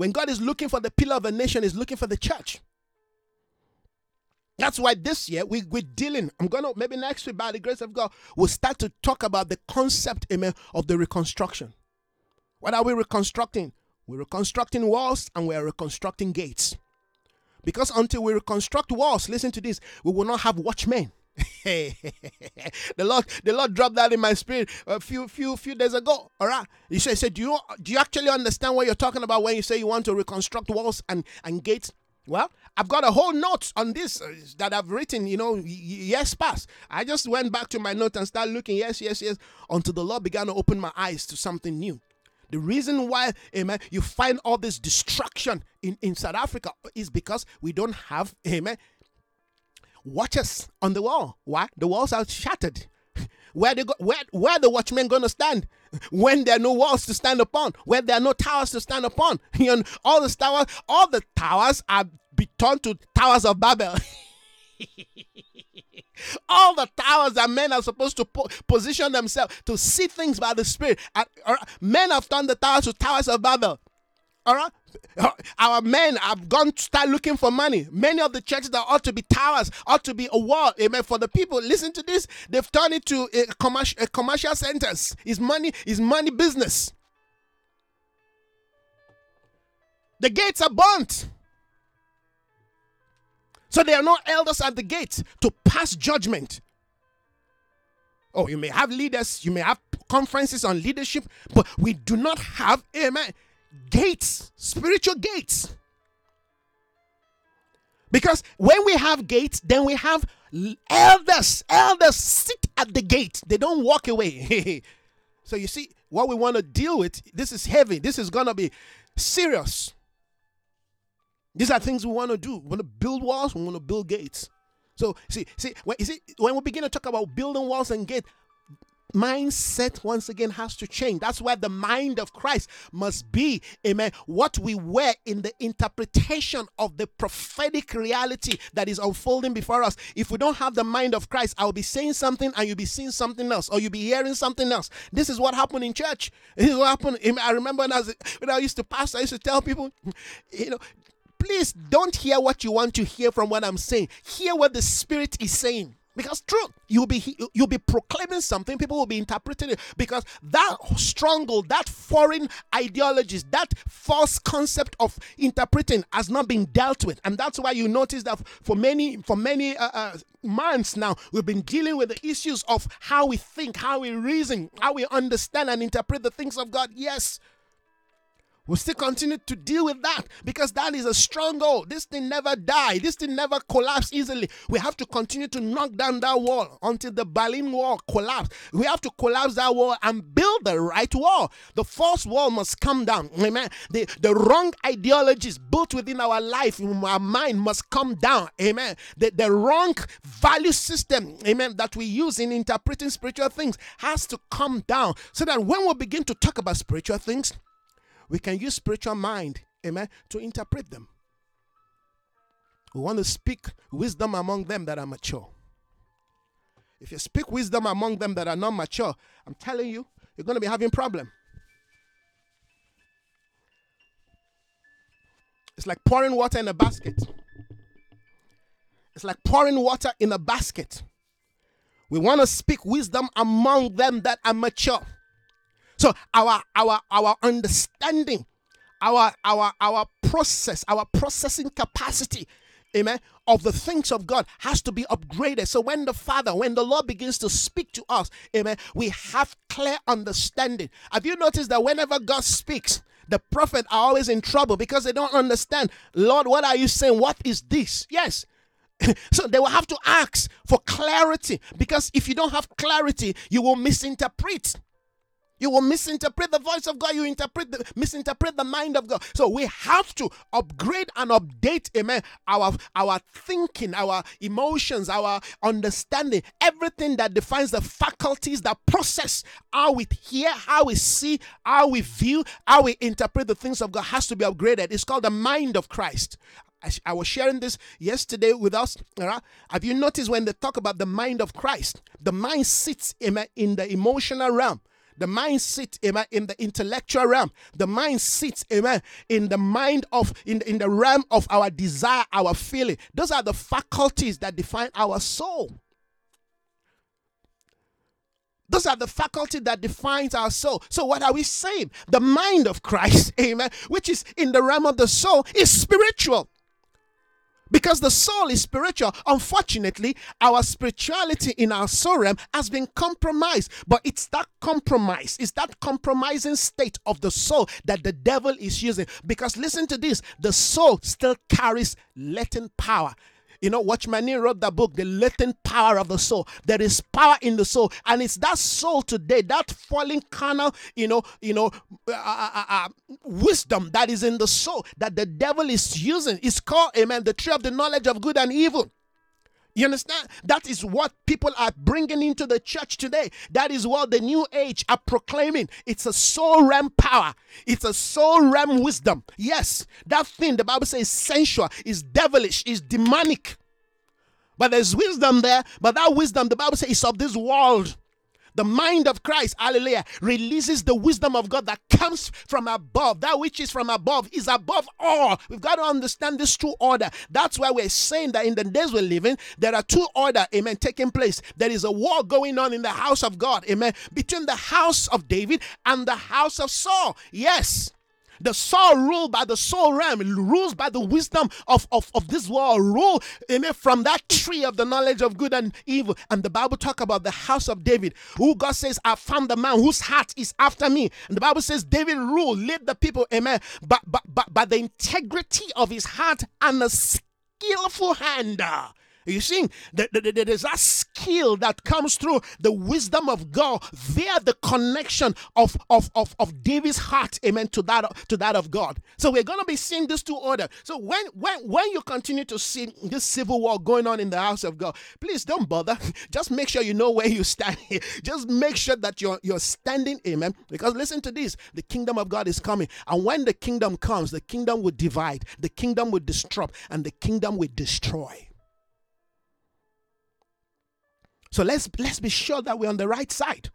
When God is looking for the pillar of a nation, He's looking for the church. That's why this year we, we're dealing. I'm gonna maybe next week, by the grace of God, we'll start to talk about the concept, amen, of the reconstruction. What are we reconstructing? We're reconstructing walls and we're reconstructing gates. Because until we reconstruct walls, listen to this, we will not have watchmen. [laughs] the Lord, the Lord dropped that in my spirit a few, few, few days ago. All right, He said, said, do you, do you actually understand what you're talking about when you say you want to reconstruct walls and and gates? Well, I've got a whole note on this uh, that I've written, you know, years past. I just went back to my note and started looking, yes, yes, yes, until the Lord began to open my eyes to something new. The reason why, amen, you find all this destruction in, in South Africa is because we don't have, amen, watchers on the wall. Why? The walls are shattered. Where they go, where where the watchmen gonna stand when there are no walls to stand upon, where there are no towers to stand upon? [laughs] You know, all the towers, all the towers are be turned to towers of Babel. [laughs] all the towers that men are supposed to po- position themselves to see things by the Spirit. Uh, men have turned the towers to towers of Babel. All right. [laughs] Our men have gone to start looking for money. Many of the churches that ought to be towers, ought to be a wall, amen, for the people. Listen to this. They've turned it to a commercial, a commercial centers. Is money, is money business. The gates are burnt. So there are no elders at the gate to pass judgment. Oh, you may have leaders, you may have conferences on leadership, but we do not have, amen, gates, spiritual gates. Because when we have gates, then we have elders. Elders sit at the gate. They don't walk away. [laughs] So you see, what we want to deal with, this is heavy. This is going to be serious. These are things we want to do. We want to build walls, we want to build gates. So see, see, when, see, when we begin to talk about building walls and gates, mindset once again has to change. That's where the mind of Christ must be, amen, what we wear in the interpretation of the prophetic reality that is unfolding before us. If we don't have the mind of Christ, I'll be saying something and you'll be seeing something else, or you'll be hearing something else. This is what happened in church. This is what happened. I remember when I, was, when I used to pastor, I used to tell people, you know, please don't hear what you want to hear from what I'm saying. Hear what the Spirit is saying. Because truth, you'll be you'll be proclaiming something, people will be interpreting it. Because that stronghold, that foreign ideologies, that false concept of interpreting has not been dealt with, and that's why you notice that for many for many uh, uh, months now we've been dealing with the issues of how we think, how we reason, how we understand and interpret the things of God. Yes, We'll still continue to deal with that because that is a stronghold. This thing never die. This thing never collapse easily. We have to continue to knock down that wall until the Berlin Wall collapse. We have to collapse that wall and build the right wall. The false wall must come down. Amen. The, the wrong ideologies built within our life, in our mind, must come down. Amen. The, the wrong value system, amen, that we use in interpreting spiritual things has to come down so that when we begin to talk about spiritual things, we can use spiritual mind, amen, to interpret them. We want to speak wisdom among them that are mature. If you speak wisdom among them that are not mature, I'm telling you, you're going to be having problem. It's like pouring water in a basket. It's like pouring water in a basket. We want to speak wisdom among them that are mature. So our our our understanding, our our our process, our processing capacity, amen, of the things of God has to be upgraded. So when the Father, when the Lord begins to speak to us, amen, we have clear understanding. Have you noticed that whenever God speaks, the prophet are always in trouble because they don't understand. Lord, what are you saying? What is this? Yes. [laughs] so they will have to ask for clarity because if you don't have clarity, you will misinterpret. You will misinterpret the voice of God. You interpret the, misinterpret the mind of God. So we have to upgrade and update, amen, our our thinking, our emotions, our understanding, everything that defines the faculties that process how we hear, how we see, how we view, how we interpret the things of God has to be upgraded. It's called the mind of Christ. I, was sharing this yesterday with us. Have you noticed when they talk about the mind of Christ? The mind sits in the emotional realm. The mind sits, amen, in the intellectual realm. The mind sits, amen, in the mind of, in, in the realm of our desire, our feeling. Those are the faculties that define our soul. Those are the faculty that defines our soul. So what are we saying? The mind of Christ, [laughs] amen, which is in the realm of the soul, is spiritual because the soul is spiritual. Unfortunately, our spirituality in our soul realm has been compromised. But it's that compromise, it's that compromising state of the soul that the devil is using. Because listen to this the soul still carries latent power. You know, Watchman Nee wrote that book, The Latent Power of the Soul. There is power in the soul, and it's that soul today, that falling carnal, you know, you know, uh, uh, uh, uh, wisdom that is in the soul that the devil is using. It's called, amen, the tree of the knowledge of good and evil. You understand? That is what people are bringing into the church today. That is what the new age are proclaiming. It's a soul realm power, it's a soul realm wisdom. Yes, that thing the Bible says sensual, is devilish, is demonic. But there's wisdom there, but that wisdom, the Bible says, is of this world. The mind of Christ, hallelujah, releases the wisdom of God that comes from above. That which is from above is above all. We've got to understand this true order. That's why we're saying that in the days we're living, there are two order, amen, taking place. There is a war going on in the house of God, amen, between the house of David and the house of Saul. Yes. The soul ruled by the soul realm, rules by the wisdom of, of, of this world, rule amen, from that tree of the knowledge of good and evil. And the Bible talk about the house of David, who God says, I found the man whose heart is after me. And the Bible says David ruled, led the people, amen, but but but by the integrity of his heart and the skillful hand. You see, there's that skill that comes through the wisdom of God via the connection of, of, of, of David's heart, amen, to that to that of God. So we're gonna be seeing these two order. So when when when you continue to see this civil war going on in the house of God, please don't bother. [laughs] Just make sure you know where you stand. [laughs] Just make sure that you're you're standing, amen. Because listen to this: the kingdom of God is coming, and when the kingdom comes, the kingdom will divide, the kingdom will disrupt, and the kingdom will destroy. So let's let's be sure that we're on the right side.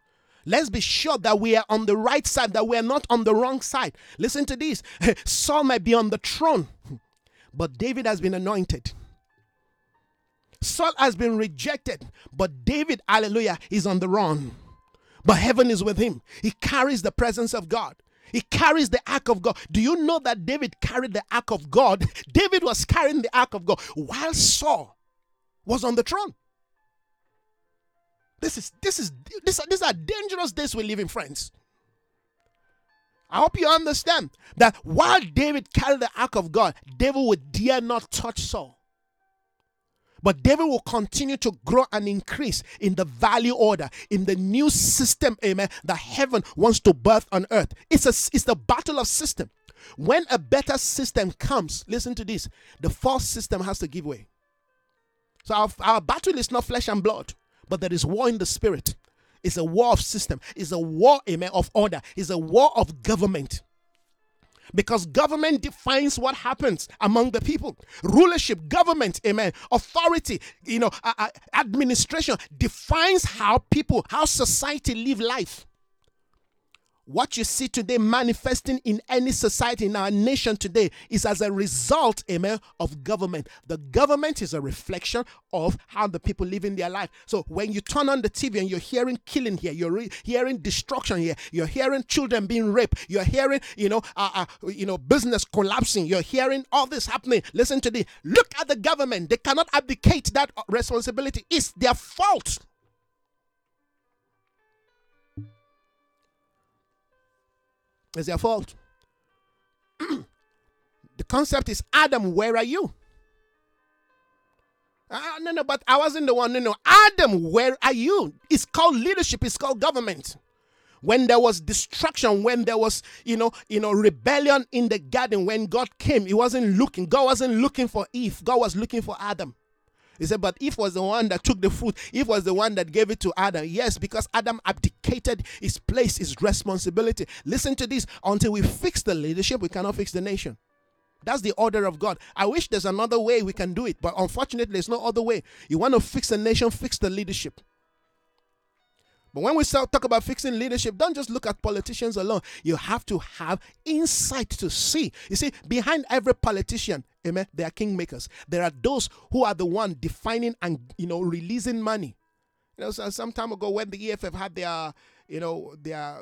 Let's be sure that we are on the right side, that we are not on the wrong side. Listen to this [laughs] Saul might be on the throne, but David has been anointed. Saul has been rejected, but David, hallelujah, is on the run. But heaven is with him. He carries the presence of God. He carries the ark of God. Do you know that David carried the ark of God? [laughs] David was carrying the ark of God while Saul was on the throne. This is this is this these are dangerous days we live in, friends. I hope you understand that while David carried the ark of God, David would dare not touch Saul. But David will continue to grow and increase in the value order, in the new system, amen, that heaven wants to birth on earth. It's, a, it's the battle of system. When a better system comes, listen to this the false system has to give way. So our, our battle is not flesh and blood but there is war in the spirit. It's a war of system. It's a war, amen, of order. It's a war of government. Because government defines what happens among the people. Rulership, government, amen, authority, you know, uh, uh, administration defines how people, how society live life what you see today manifesting in any society in our nation today is as a result amen of government. The government is a reflection of how the people live in their life. So when you turn on the tv and you're hearing killing here you're re- hearing destruction here you're hearing children being raped you're hearing you know uh, uh, you know business collapsing you're hearing all this happening. Listen to this. Look at the government. They cannot abdicate that responsibility. It's their fault It's their fault. [clears throat] the concept is Adam, where are you? Uh, no, no, but I wasn't the one. No, no. Adam, where are you? It's called leadership, it's called government. When there was destruction, when there was, you know, you know, rebellion in the garden, when God came, he wasn't looking. God wasn't looking for Eve. God was looking for Adam. He said, but Eve was the one that took the fruit. Eve was the one that gave it to Adam. Yes, because Adam abdicated his place, his responsibility. Listen to this until we fix the leadership, we cannot fix the nation. That's the order of God. I wish there's another way we can do it, but unfortunately, there's no other way. You want to fix the nation, fix the leadership. But when we talk about fixing leadership, don't just look at politicians alone. You have to have insight to see. You see, behind every politician, amen, there are kingmakers. There are those who are the one defining and you know releasing money. You know, so some time ago when the EFF had their, you know, their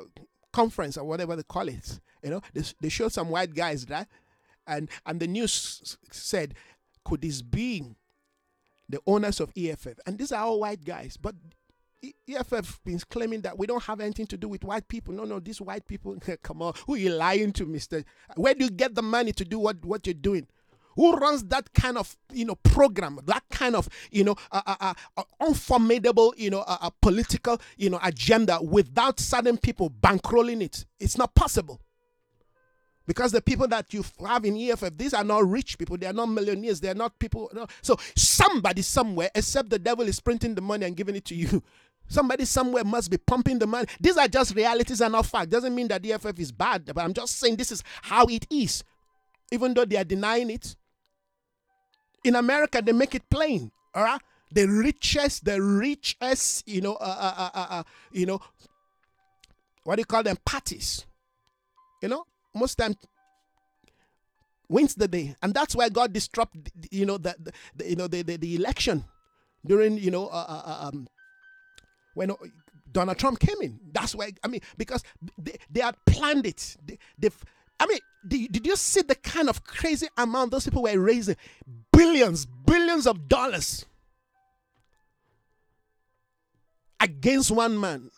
conference or whatever they call it, you know, they, they showed some white guys, right? And and the news said, could this be the owners of EFF? And these are all white guys, but EFF been claiming that we don't have anything to do with white people. No, no, these white people, [laughs] come on, who are you lying to, mister? Where do you get the money to do what, what you're doing? Who runs that kind of, you know, program, that kind of, you know, uh, uh, uh, unformidable, you know, uh, political, you know, agenda without certain people bankrolling it? It's not possible. Because the people that you have in EFF, these are not rich people. They are not millionaires. They are not people. No. So somebody somewhere, except the devil is printing the money and giving it to you, Somebody somewhere must be pumping the money. These are just realities and not fact. Doesn't mean that the EFF is bad, but I'm just saying this is how it is. Even though they are denying it. In America, they make it plain. All right? The richest, the richest, you know, uh, uh, uh, uh, uh you know, what do you call them? Parties. You know, most time wins the day, and that's why God disrupt, you know, the, the you know the, the, the election during you know uh, uh, uh um, when Donald Trump came in. That's why, I mean, because they, they had planned it. They, I mean, did, did you see the kind of crazy amount those people were raising? Billions, billions of dollars against one man.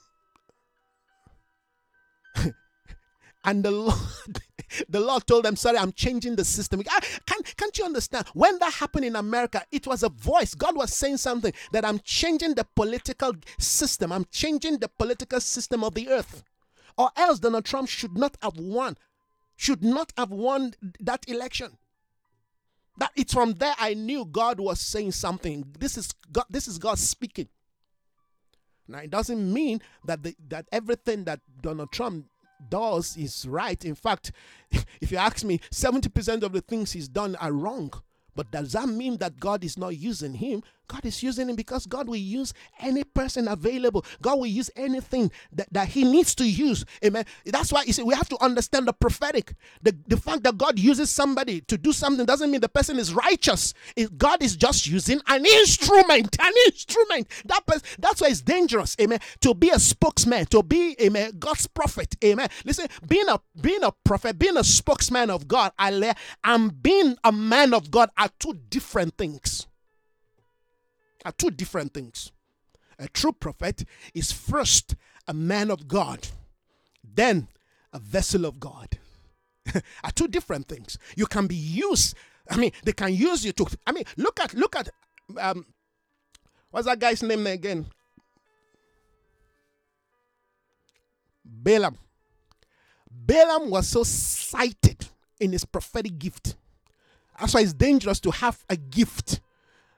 And the Lord, [laughs] the Lord told them, "Sorry, I'm changing the system." Ah, can can't you understand? When that happened in America, it was a voice. God was saying something that I'm changing the political system. I'm changing the political system of the earth. Or else Donald Trump should not have won, should not have won that election. That it's from there I knew God was saying something. This is God, this is God speaking. Now it doesn't mean that the, that everything that Donald Trump does is right. In fact, [laughs] if you ask me, 70% of the things he's done are wrong. But does that mean that God is not using him? God is using him because God will use any person available. God will use anything that, that he needs to use. Amen. That's why you see we have to understand the prophetic. The, the fact that God uses somebody to do something doesn't mean the person is righteous. It, God is just using an instrument. An instrument. That person, that's why it's dangerous. Amen. To be a spokesman, to be amen, God's prophet. Amen. Listen, being a being a prophet, being a spokesman of God, I and being a man of God are two different things are two different things. A true prophet is first a man of God, then a vessel of God. [laughs] are two different things. You can be used. I mean, they can use you to. I mean, look at look at um, what's that guy's name again? Balaam. Balaam was so sighted in his prophetic gift. That's why it's dangerous to have a gift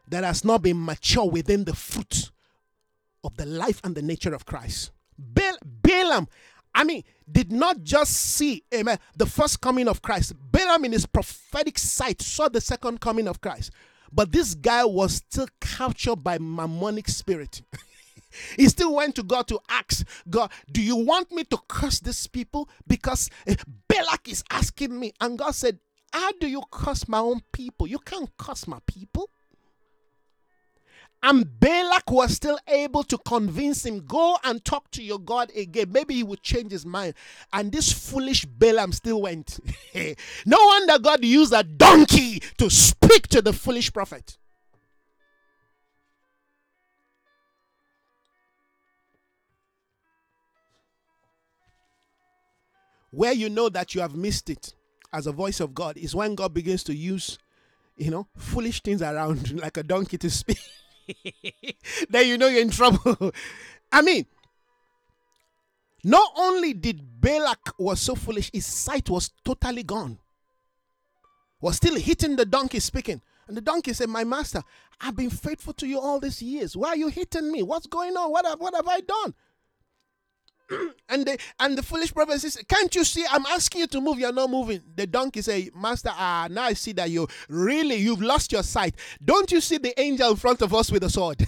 that has not been mature within the fruit of the life and the nature of Christ. Balaam, I mean, did not just see, amen, the first coming of Christ. Balaam, in his prophetic sight, saw the second coming of Christ. But this guy was still captured by mammonic spirit. [laughs] he still went to God to ask God, Do you want me to curse these people? Because uh, Balak is asking me. And God said, How do you curse my own people? You can't curse my people. And Balak was still able to convince him, go and talk to your God again. Maybe he would change his mind. And this foolish Balaam still went. [laughs] no wonder God used a donkey to speak to the foolish prophet. Where you know that you have missed it as a voice of God is when God begins to use, you know, foolish things around [laughs] like a donkey to speak. [laughs] then you know you're in trouble. [laughs] I mean, not only did Balak was so foolish, his sight was totally gone. Was still hitting the donkey speaking. And the donkey said, My master, I've been faithful to you all these years. Why are you hitting me? What's going on? What have, what have I done? [clears throat] and the and the foolish prophet says, Can't you see? I'm asking you to move, you're not moving. The donkey say, Master, ah, now I see that you really you've lost your sight. Don't you see the angel in front of us with a sword? [laughs]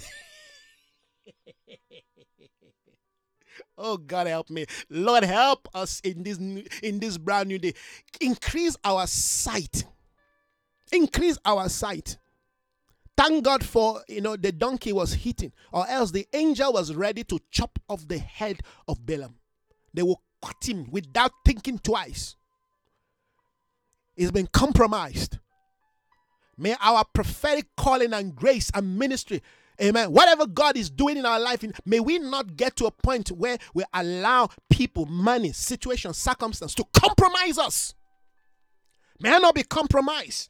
oh God help me. Lord help us in this in this brand new day. Increase our sight. Increase our sight. Thank God for, you know, the donkey was hitting, or else the angel was ready to chop off the head of Balaam. They will cut him without thinking twice. He's been compromised. May our prophetic calling and grace and ministry, amen, whatever God is doing in our life, may we not get to a point where we allow people, money, situation, circumstance to compromise us. May I not be compromised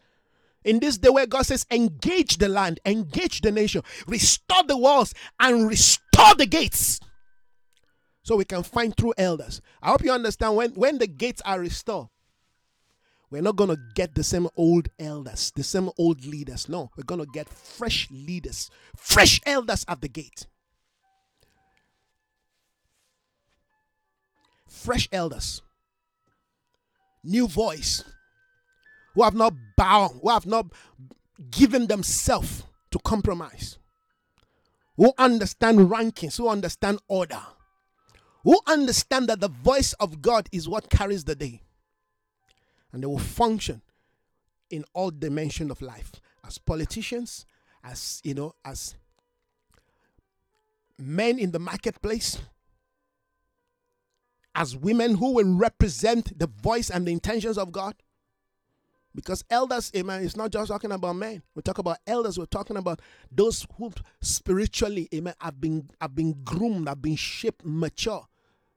in this day where God says, engage the land, engage the nation, restore the walls, and restore the gates. So we can find true elders. I hope you understand when, when the gates are restored, we're not going to get the same old elders, the same old leaders. No, we're going to get fresh leaders, fresh elders at the gate. Fresh elders, new voice, who have not bowed, who have not given themselves to compromise, who understand rankings, who understand order, who understand that the voice of God is what carries the day. And they will function in all dimensions of life as politicians, as you know, as men in the marketplace, as women who will represent the voice and the intentions of God because elders, amen, it's not just talking about men. We talk about elders, we're talking about those who spiritually, amen, have been have been groomed, have been shaped, mature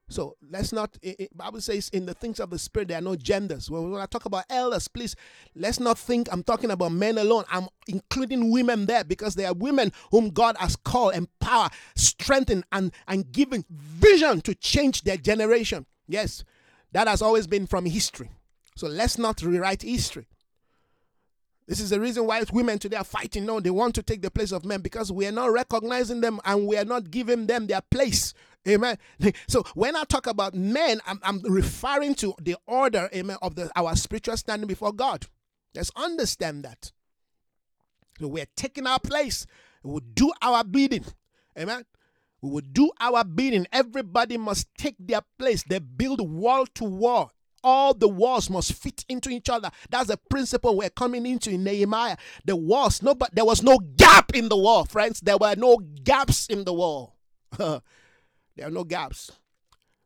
So let's not. It, Bible says in the things of the spirit there are no genders. When, when I talk about elders, please let's not think I'm talking about men alone. I'm including women there because there are women whom God has called, empower, strengthened, and and given vision to change their generation. Yes, that has always been from history. So let's not rewrite history. This is the reason why women today are fighting. No, they want to take the place of men because we are not recognizing them and we are not giving them their place. Amen. [laughs] So when I talk about men, I'm, I'm referring to the order, amen, of the, our spiritual standing before God. Let's understand that. So we're taking our place. We will do our bidding. Amen. We will do our bidding. Everybody must take their place. They build wall to wall all the walls must fit into each other. That's the principle we're coming into in Nehemiah. The walls, no, but there was no gap in the wall, friends. There were no gaps in the wall. [laughs] there are no gaps.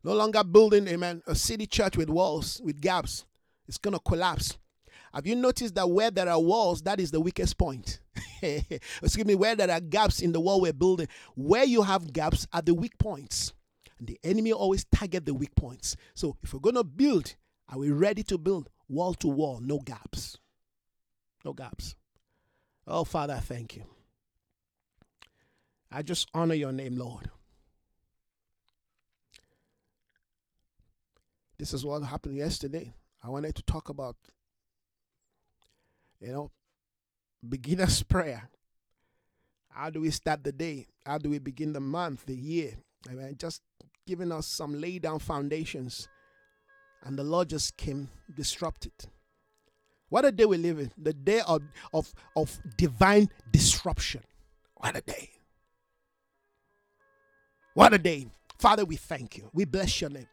No longer building, amen, a city church with walls, with gaps. It's going to collapse. Have you noticed that where there are walls, that is the weakest point? [laughs] Excuse me, where there are gaps in the wall we're building, where you have gaps are the weak points. And the enemy always target the weak points. So if we're going to build, are we ready to build wall to wall, no gaps? No gaps. Oh, Father, I thank you. I just honor your name, Lord. This is what happened yesterday. I wanted to talk about, you know, beginner's [laughs] prayer. How do we start the day? How do we begin the month, the year? I mean, just giving us some lay down foundations and the Lord just came disrupted. What a day we live in. The day of, of, of divine disruption. What a day. What a day. Father, we thank you. We bless your name.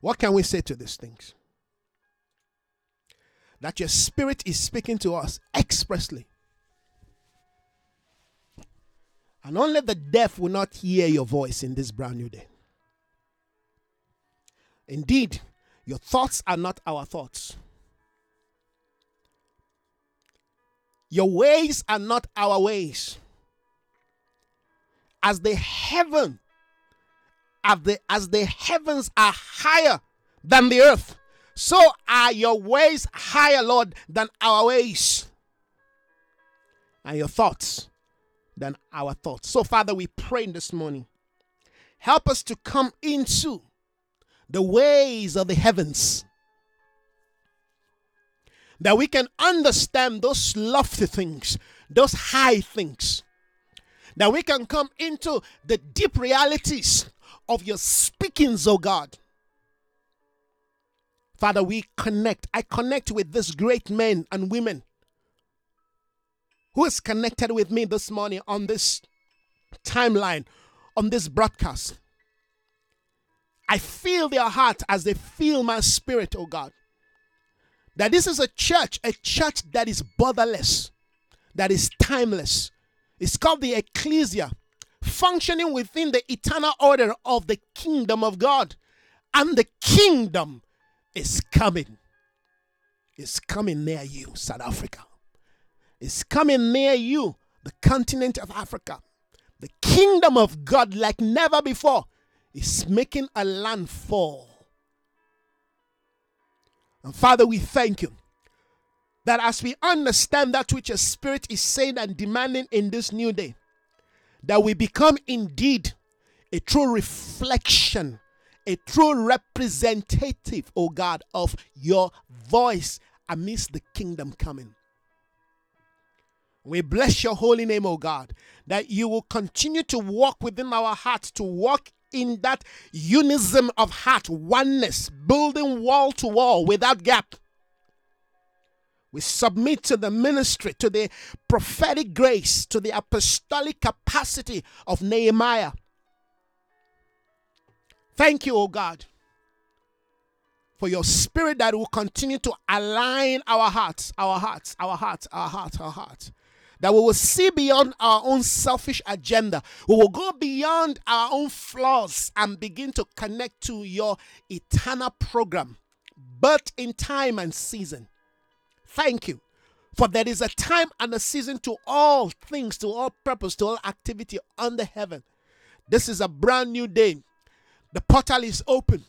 What can we say to these things? That your spirit is speaking to us expressly. And only the deaf will not hear your voice in this brand new day. Indeed, your thoughts are not our thoughts. Your ways are not our ways. As the heaven, as the, as the heavens are higher than the earth, so are your ways higher, Lord, than our ways. And your thoughts than our thoughts. So, Father, we pray this morning. Help us to come into the ways of the heavens. That we can understand those lofty things, those high things. That we can come into the deep realities of your speakings, oh God. Father, we connect. I connect with these great men and women who is connected with me this morning on this timeline, on this broadcast. I feel their heart as they feel my spirit, oh God. That this is a church, a church that is borderless, that is timeless. It's called the ecclesia, functioning within the eternal order of the kingdom of God. And the kingdom is coming. It's coming near you, South Africa. It's coming near you, the continent of Africa. The kingdom of God, like never before, is making a landfall. And Father, we thank you that as we understand that which your spirit is saying and demanding in this new day, that we become indeed a true reflection, a true representative, O oh God, of your voice amidst the kingdom coming. We bless your holy name, O oh God, that you will continue to walk within our hearts, to walk in that unism of heart, oneness, building wall to wall without gap. We submit to the ministry, to the prophetic grace, to the apostolic capacity of Nehemiah. Thank you, O God, for your spirit that will continue to align our hearts, our hearts, our hearts, our hearts, our hearts that we will see beyond our own selfish agenda. We will go beyond our own flaws and begin to connect to your eternal program, but in time and season. Thank you. For there is a time and a season to all things, to all purpose, to all activity under heaven. This is a brand new day. The portal is open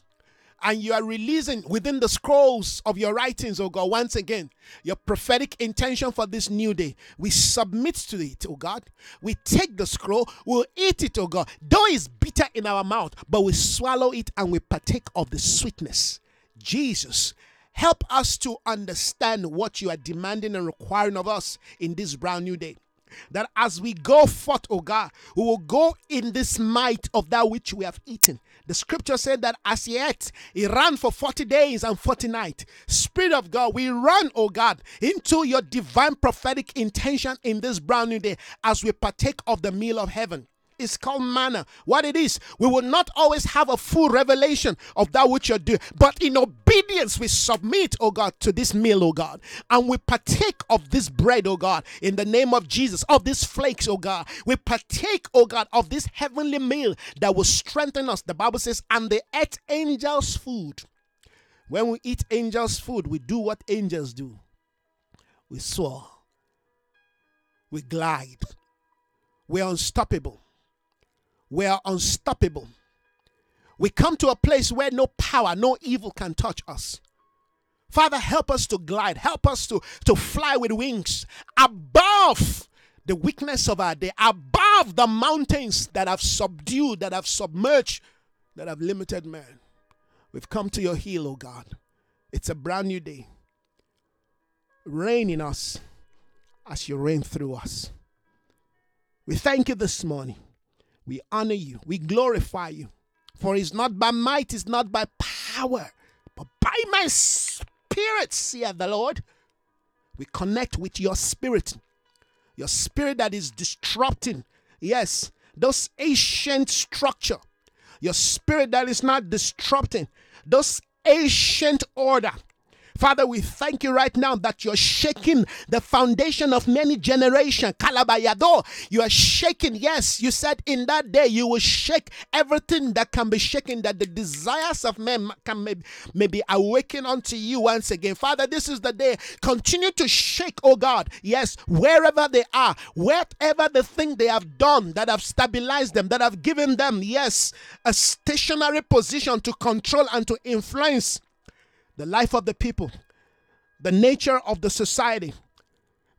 and you are releasing within the scrolls of your writings, oh God, once again, your prophetic intention for this new day. We submit to it, oh God. We take the scroll, we'll eat it, oh God. Though it's bitter in our mouth, but we swallow it and we partake of the sweetness. Jesus, help us to understand what you are demanding and requiring of us in this brand new day that as we go forth, O God, we will go in this might of that which we have eaten. The scripture said that as yet he ran for 40 days and 40 nights. Spirit of God, we run, O God, into your divine prophetic intention in this brand new day as we partake of the meal of heaven is called manna. What it is, we will not always have a full revelation of that which you're doing, but in obedience, we submit, oh God, to this meal, oh God, and we partake of this bread, oh God, in the name of Jesus, of these flakes, oh God. We partake, oh God, of this heavenly meal that will strengthen us. The Bible says, and they ate angels' food. When we eat angels' food, we do what angels do we soar, we glide, we're unstoppable we are unstoppable. We come to a place where no power, no evil can touch us. Father, help us to glide, help us to, to fly with wings above the weakness of our day, above the mountains that have subdued, that have submerged, that have limited man. We've come to your heel, O oh God. It's a brand new day. Reign in us as you reign through us. We thank you this morning. We honor you. We glorify you. For it's not by might, it's not by power, but by my spirit, saith the Lord. We connect with your spirit, your spirit that is disrupting, yes, those ancient structure, your spirit that is not disrupting those ancient order Father, we thank you right now that you're shaking the foundation of many generations. Kalabayado, you are shaking. Yes, you said in that day you will shake everything that can be shaken, that the desires of men can maybe, maybe awaken unto you once again. Father, this is the day. Continue to shake, oh God. Yes, wherever they are, whatever the thing they have done that have stabilized them, that have given them, yes, a stationary position to control and to influence the life of the people, the nature of the society,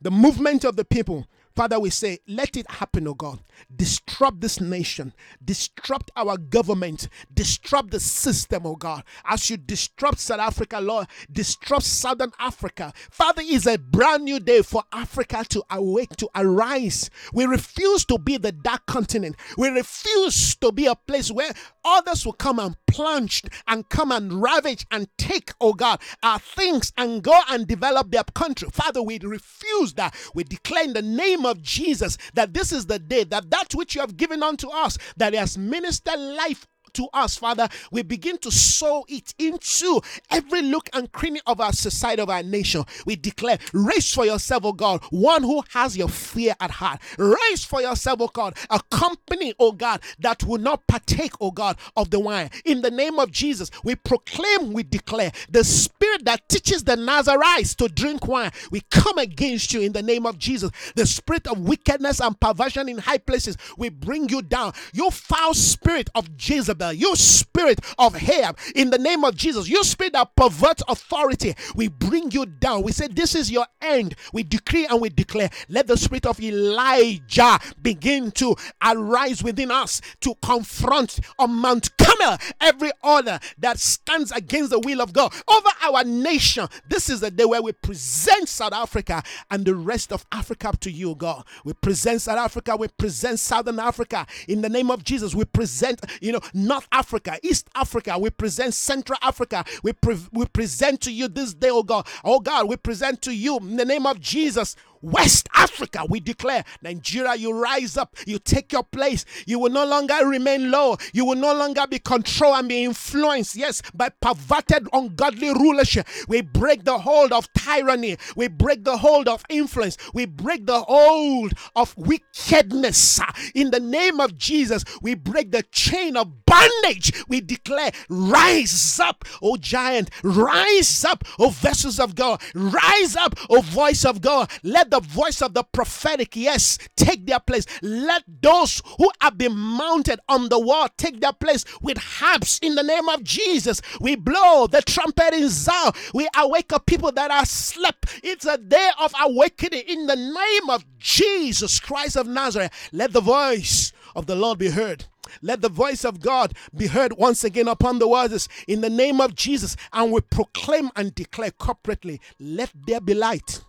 the movement of the people. Father, we say, let it happen, oh God. Disrupt this nation, disrupt our government, disrupt the system, oh God. As you disrupt South Africa, Lord, disrupt Southern Africa. Father, it's a brand new day for Africa to awake, to arise. We refuse to be the dark continent. We refuse to be a place where others will come and plunge and come and ravage and take, oh God, our things and go and develop their country. Father, we refuse that. We declare in the name of Jesus that this is the day that that which you have given unto us, that has ministered life to us, Father, we begin to sow it into every look and cranny of our society, of our nation. We declare, raise for yourself, oh God, one who has your fear at heart. Raise for yourself, oh God, a company, oh God, that will not partake, O God, of the wine. In the name of Jesus, we proclaim, we declare the spirit that teaches the Nazarites to drink wine. We come against you in the name of Jesus. The spirit of wickedness and perversion in high places, we bring you down. You foul spirit of Jezebel Jezebel, you spirit of Ahab, in the name of Jesus, you spirit that perverts authority, we bring you down. We say, This is your end. We decree and we declare, let the spirit of Elijah begin to arise within us to confront on Mount Carmel every order that stands against the will of God over our nation. This is the day where we present South Africa and the rest of Africa to you, God. We present South Africa, we present Southern Africa in the name of Jesus. We present, you know, North Africa, East Africa. We present Central Africa. We, pre- we present to you this day, oh God. Oh God, we present to you in the name of Jesus West Africa, we declare, Nigeria, you rise up, you take your place. You will no longer remain low. You will no longer be controlled and be influenced, yes, by perverted, ungodly rulership. We break the hold of tyranny. We break the hold of influence. We break the hold of wickedness. In the name of Jesus, we break the chain of bondage. We declare, rise up, O giant, rise up, O vessels of God, rise up, O voice of God. Let The voice of the prophetic, yes, take their place. Let those who have been mounted on the wall take their place with harps in the name of Jesus. We blow the trumpet in Zion. We awake up people that are slept. It's a day of awakening in the name of Jesus Christ of Nazareth. Let the voice of the Lord be heard. Let the voice of God be heard once again upon the waters in the name of Jesus. And we proclaim and declare corporately, let there be light.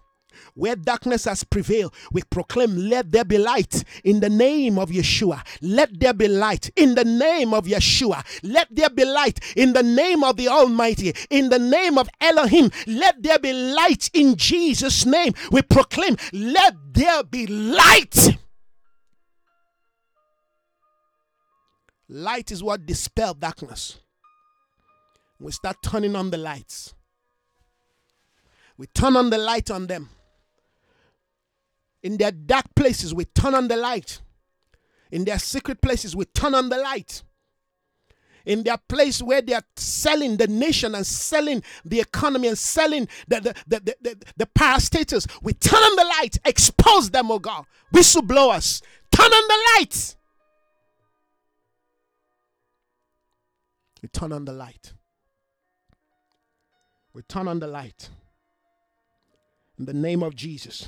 Where darkness has prevailed, we proclaim, let there be light in the name of Yeshua. Let there be light in the name of Yeshua. Let there be light in the name of the Almighty, in the name of Elohim. Let there be light in Jesus' name. We proclaim, let there be light. Light is what dispels darkness. We start turning on the lights. We turn on the light on them. In their dark places, we turn on the light. In their secret places, we turn on the light. In their place where they are selling the nation and selling the economy and selling the, the, the, the, the, the parastatals, we turn on the light, expose them, oh God. Whistleblowers, turn on the light. We turn on the light. We turn on the light. In the name of Jesus.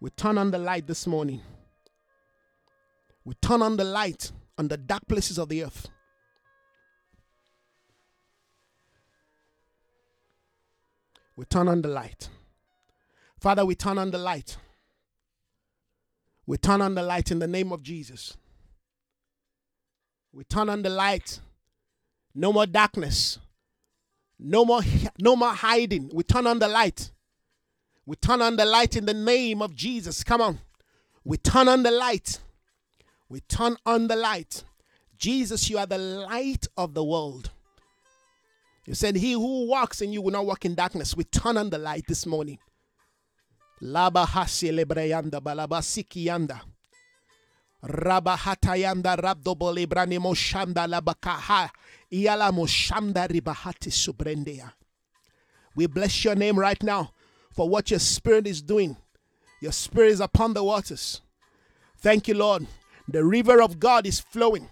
We turn on the light this morning. We turn on the light on the dark places of the earth. We turn on the light. Father, we turn on the light. We turn on the light in the name of Jesus. We turn on the light no more darkness. No more no more hiding. We turn on the light. We turn on the light in the name of Jesus. Come on. We turn on the light. We turn on the light. Jesus, you are the light of the world. You said, He who walks in you will not walk in darkness. We turn on the light this morning. Yanda. Moshanda. We bless your name right now for what your spirit is doing. Your spirit is upon the waters. Thank you, Lord. The river of God is flowing,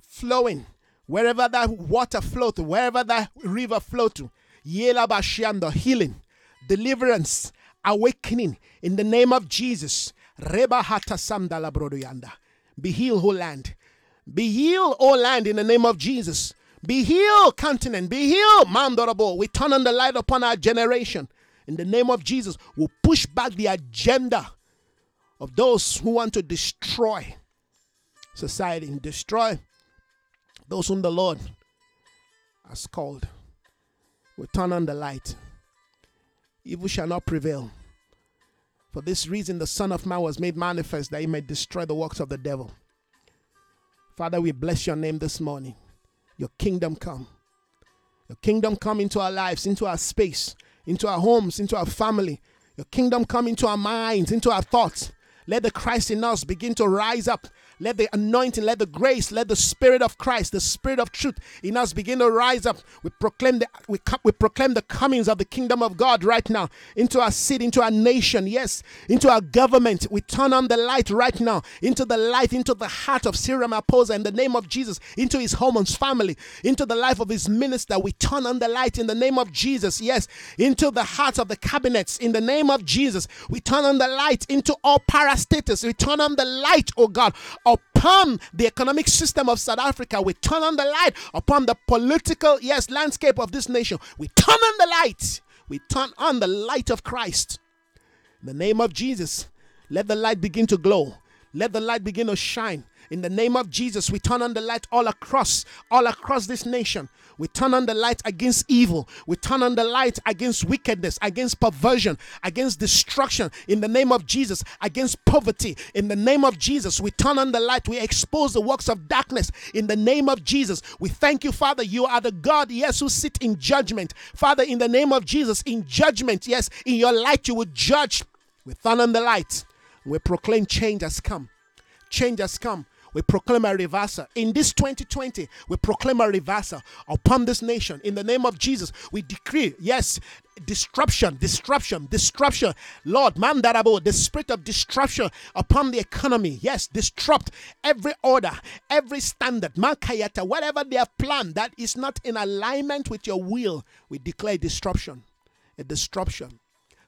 flowing. Wherever that water flow to, wherever that river flow to, Yela Bashianda, healing, deliverance, awakening in the name of Jesus. Reba hata samdala brodoyanda. Be healed, O land. Be healed, O land, in the name of Jesus. Be healed, continent. Be healed, Mandorable. We turn on the light upon our generation. In the name of Jesus, we'll push back the agenda of those who want to destroy society and destroy those whom the Lord has called. We turn on the light. Evil shall not prevail. For this reason, the Son of Man was made manifest that he may destroy the works of the devil. Father, we bless your name this morning. Your kingdom come. Your kingdom come into our lives, into our space, into our homes, into our family. Your kingdom come into our minds, into our thoughts. Let the Christ in us begin to rise up let the anointing, let the grace, let the spirit of Christ, the spirit of truth in us begin to rise up. We proclaim the we, we proclaim the comings of the kingdom of God right now into our city, into our nation, yes, into our government. We turn on the light right now into the light, into the heart of Cyril Ramaphosa in the name of Jesus, into his home and his family, into the life of his minister. We turn on the light in the name of Jesus, yes, into the hearts of the cabinets in the name of Jesus. We turn on the light into all parastatals. We turn on the light, oh God, upon the economic system of South Africa. We turn on the light upon the political, yes, landscape of this nation. We turn on the light. We turn on the light of Christ. In the name of Jesus, let the light begin to glow. Let the light begin to shine. In the name of Jesus, we turn on the light all across, all across this nation. We turn on the light against evil. We turn on the light against wickedness, against perversion, against destruction. In the name of Jesus, against poverty. In the name of Jesus, we turn on the light. We expose the works of darkness. In the name of Jesus, we thank you, Father. You are the God, yes, who sit in judgment. Father, in the name of Jesus, in judgment, yes, in your light, you will judge. We turn on the light. We proclaim change has come. Change has come We proclaim a reversal. In this 2020, we proclaim a reversal upon this nation. In the name of Jesus, we decree, yes, disruption, disruption, disruption. Lord, mandarabo, the spirit of disruption upon the economy. Yes, disrupt every order, every standard, makayata, whatever they have planned that is not in alignment with your will. We declare disruption, a disruption.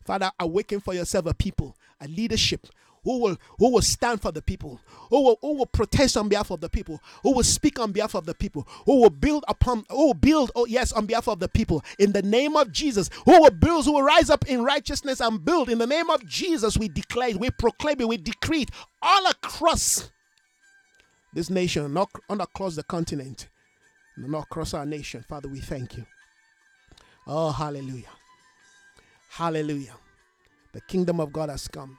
Father, awaken for yourself a people, a leadership who will who will stand for the people, who will who will protest on behalf of the people, who will speak on behalf of the people, who will build upon who will build oh yes on behalf of the people in the name of Jesus, who will build, who will rise up in righteousness and build in the name of Jesus. We declare it, we proclaim it, we decree it all across this nation, not, not across the continent, not across our nation. Father, we thank you. Oh, hallelujah. Hallelujah. The kingdom of God has come.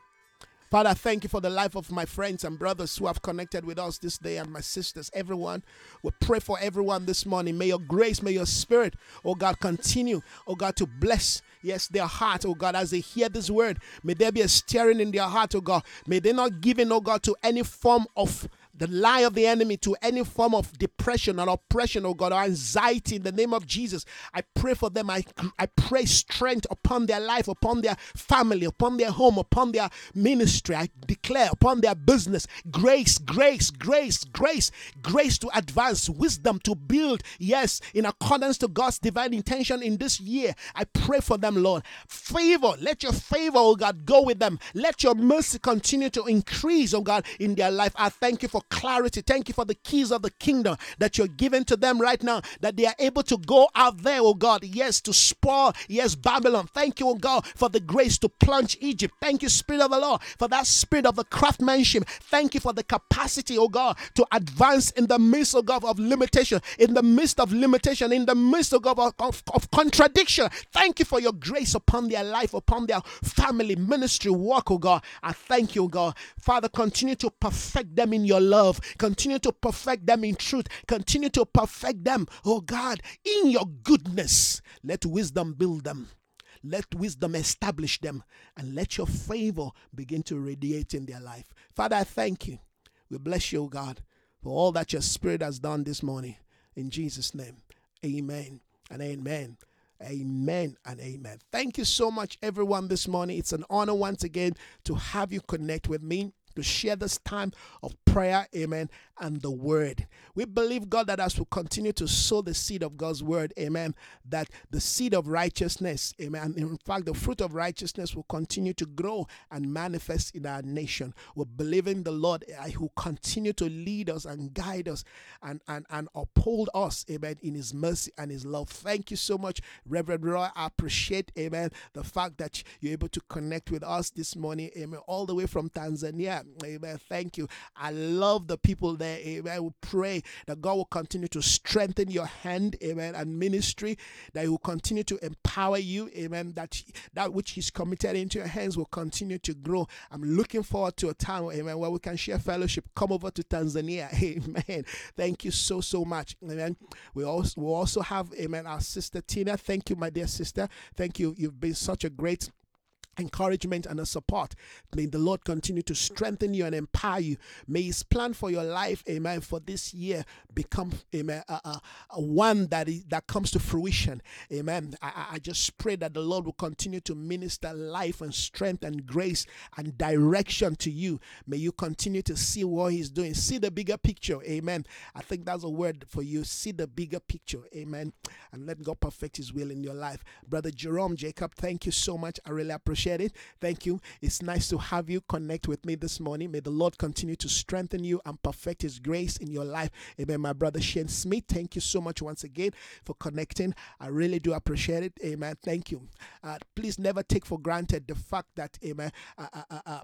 Father, thank you for the life of my friends and brothers who have connected with us this day and my sisters, everyone. We pray for everyone this morning. May your grace, may your spirit, oh God, continue, oh God, to bless, yes, their heart, oh God, as they hear this word. May there be a stirring in their heart, oh God. May they not give in, oh God, to any form of the lie of the enemy to any form of depression or oppression, oh God, or anxiety in the name of Jesus. I pray for them. I, I pray strength upon their life, upon their family, upon their home, upon their ministry. I declare upon their business grace, grace, grace, grace, grace to advance, wisdom to build, yes, in accordance to God's divine intention in this year. I pray for them, Lord. Favor, let your favor, oh God, go with them. Let your mercy continue to increase, oh God, in their life. I thank you for clarity. Thank you for the keys of the kingdom that you're giving to them right now, that they are able to go out there, oh God, yes, to spoil, yes, Babylon. Thank you, oh God, for the grace to plunge Egypt. Thank you, Spirit of the Lord, for that spirit of the craftsmanship. Thank you for the capacity, oh God, to advance in the midst, oh God, of limitation, in the midst of limitation, in the midst, oh God, of, of, of contradiction. Thank you for your grace upon their life, upon their family, ministry, work, oh God. I thank you, oh God. Father, continue to perfect them in your love love. Continue to perfect them in truth. Continue to perfect them, oh God, in your goodness. Let wisdom build them. Let wisdom establish them and let your favor begin to radiate in their life. Father, I thank you. We bless you, oh God, for all that your spirit has done this morning. In Jesus' name, amen and amen. Amen and amen. Thank you so much, everyone, this morning. It's an honor once again to have you connect with me to share this time of prayer, amen, and the word. We believe, God, that as we continue to sow the seed of God's word, amen, that the seed of righteousness, amen, in fact, the fruit of righteousness will continue to grow and manifest in our nation. We believe in the Lord uh, who continue to lead us and guide us and, and, and uphold us, amen, in his mercy and his love. Thank you so much, Reverend Roy. I appreciate, amen, the fact that you're able to connect with us this morning, amen, all the way from Tanzania. Amen. Thank you. I love the people there. Amen. We pray that God will continue to strengthen your hand. Amen. And ministry, that He will continue to empower you. Amen. That that which He's committed into your hands will continue to grow. I'm looking forward to a time, amen, where we can share fellowship. Come over to Tanzania. [laughs] Amen. Thank you so, so much. Amen. We also we also have, amen, our sister Tina. Thank you, my dear sister. Thank you. You've been such a great encouragement and a support. May the Lord continue to strengthen you and empower you. May His plan for your life, amen, for this year become, amen, one that is that comes to fruition. Amen. I, I just pray that the Lord will continue to minister life and strength and grace and direction to you. May you continue to see what He's doing. See the bigger picture. Amen. I think that's a word for you. See the bigger picture. Amen. And let God perfect His will in your life. Brother Jerome Jacob, thank you so much. I really appreciate appreciate it. Thank you. It's nice to have you connect with me this morning. May the Lord continue to strengthen you and perfect His grace in your life. Amen. My brother Shane Smith, thank you so much once again for connecting. I really do appreciate it. Amen. Thank you. Uh, please never take for granted the fact that, amen. Uh, uh, uh, uh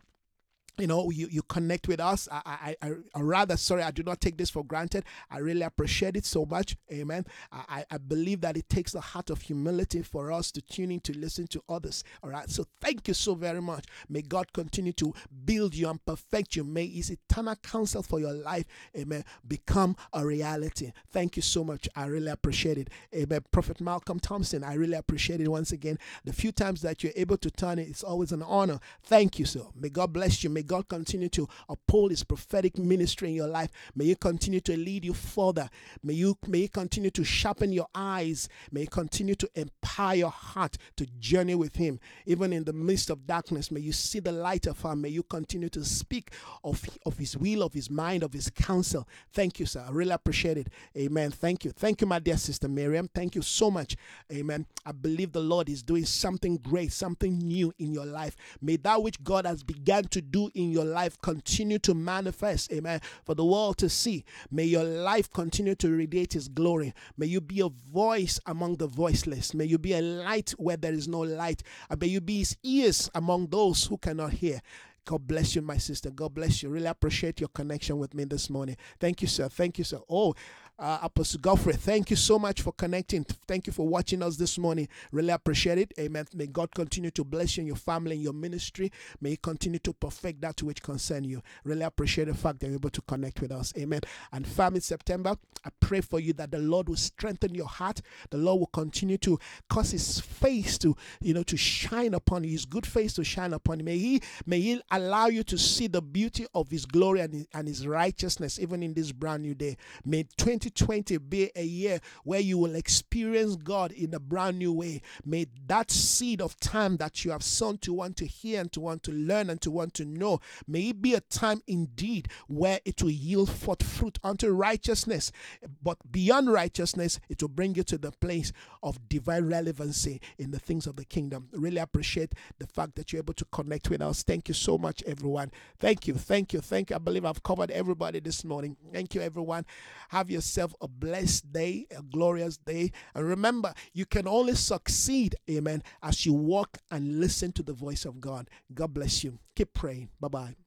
you know you, you connect with us. I, I i rather sorry i do not take this for granted. I really appreciate it so much. Amen. I, I believe that it takes a heart of humility for us to tune in to listen to others. All right. So thank you so very much. May god continue to build you and perfect you. May his eternal counsel for your life amen become a reality. Thank you so much. I really appreciate it. Amen. Prophet malcolm thompson i really appreciate it once again. The few times that you're able to turn it it's always an honor. Thank you sir. May god bless you. May May God continue to uphold his prophetic ministry in your life. May He continue to lead you further. May you may He continue to sharpen your eyes. May He continue to empower your heart to journey with Him. Even in the midst of darkness, may you see the light of Him. May you continue to speak of, of His will, of His mind, of His counsel. Thank you, sir. I really appreciate it. Amen. Thank you. Thank you, my dear sister Miriam. Thank you so much. Amen. I believe the Lord is doing something great, something new in your life. May that which God has begun to do in your life continue to manifest. Amen. For the world to see. May your life continue to radiate His glory. May you be a voice among the voiceless. May you be a light where there is no light. And may you be His ears among those who cannot hear. God bless you, my sister. God bless you. Really appreciate your connection with me this morning. Thank you, sir. Thank you, sir. Oh, uh, Apostle Godfrey, thank you so much for connecting. Thank you for watching us this morning. Really appreciate it. Amen. May God continue to bless you and your family and your ministry. May He continue to perfect that which concern you. Really appreciate the fact that you're able to connect with us. Amen. And family September, I pray for you that the Lord will strengthen your heart. The Lord will continue to cause His face to, you know, to shine upon you. His good face to shine upon you. May He, may He allow you to see the beauty of His glory and His, and His righteousness even in this brand new day. May 20 2020 be a year where you will experience God in a brand new way. May that seed of time that you have sown to want to hear and to want to learn and to want to know, may it be a time indeed where it will yield forth fruit unto righteousness. But beyond righteousness, it will bring you to the place of divine relevancy in the things of the kingdom. Really appreciate the fact that you're able to connect with us. Thank you so much, everyone. Thank you, thank you, thank you. I believe I've covered everybody this morning. Thank you, everyone. Have yourself yourself a blessed day, a glorious day. And remember, you can only succeed, amen, as you walk and listen to the voice of God. God bless you. Keep praying. Bye bye.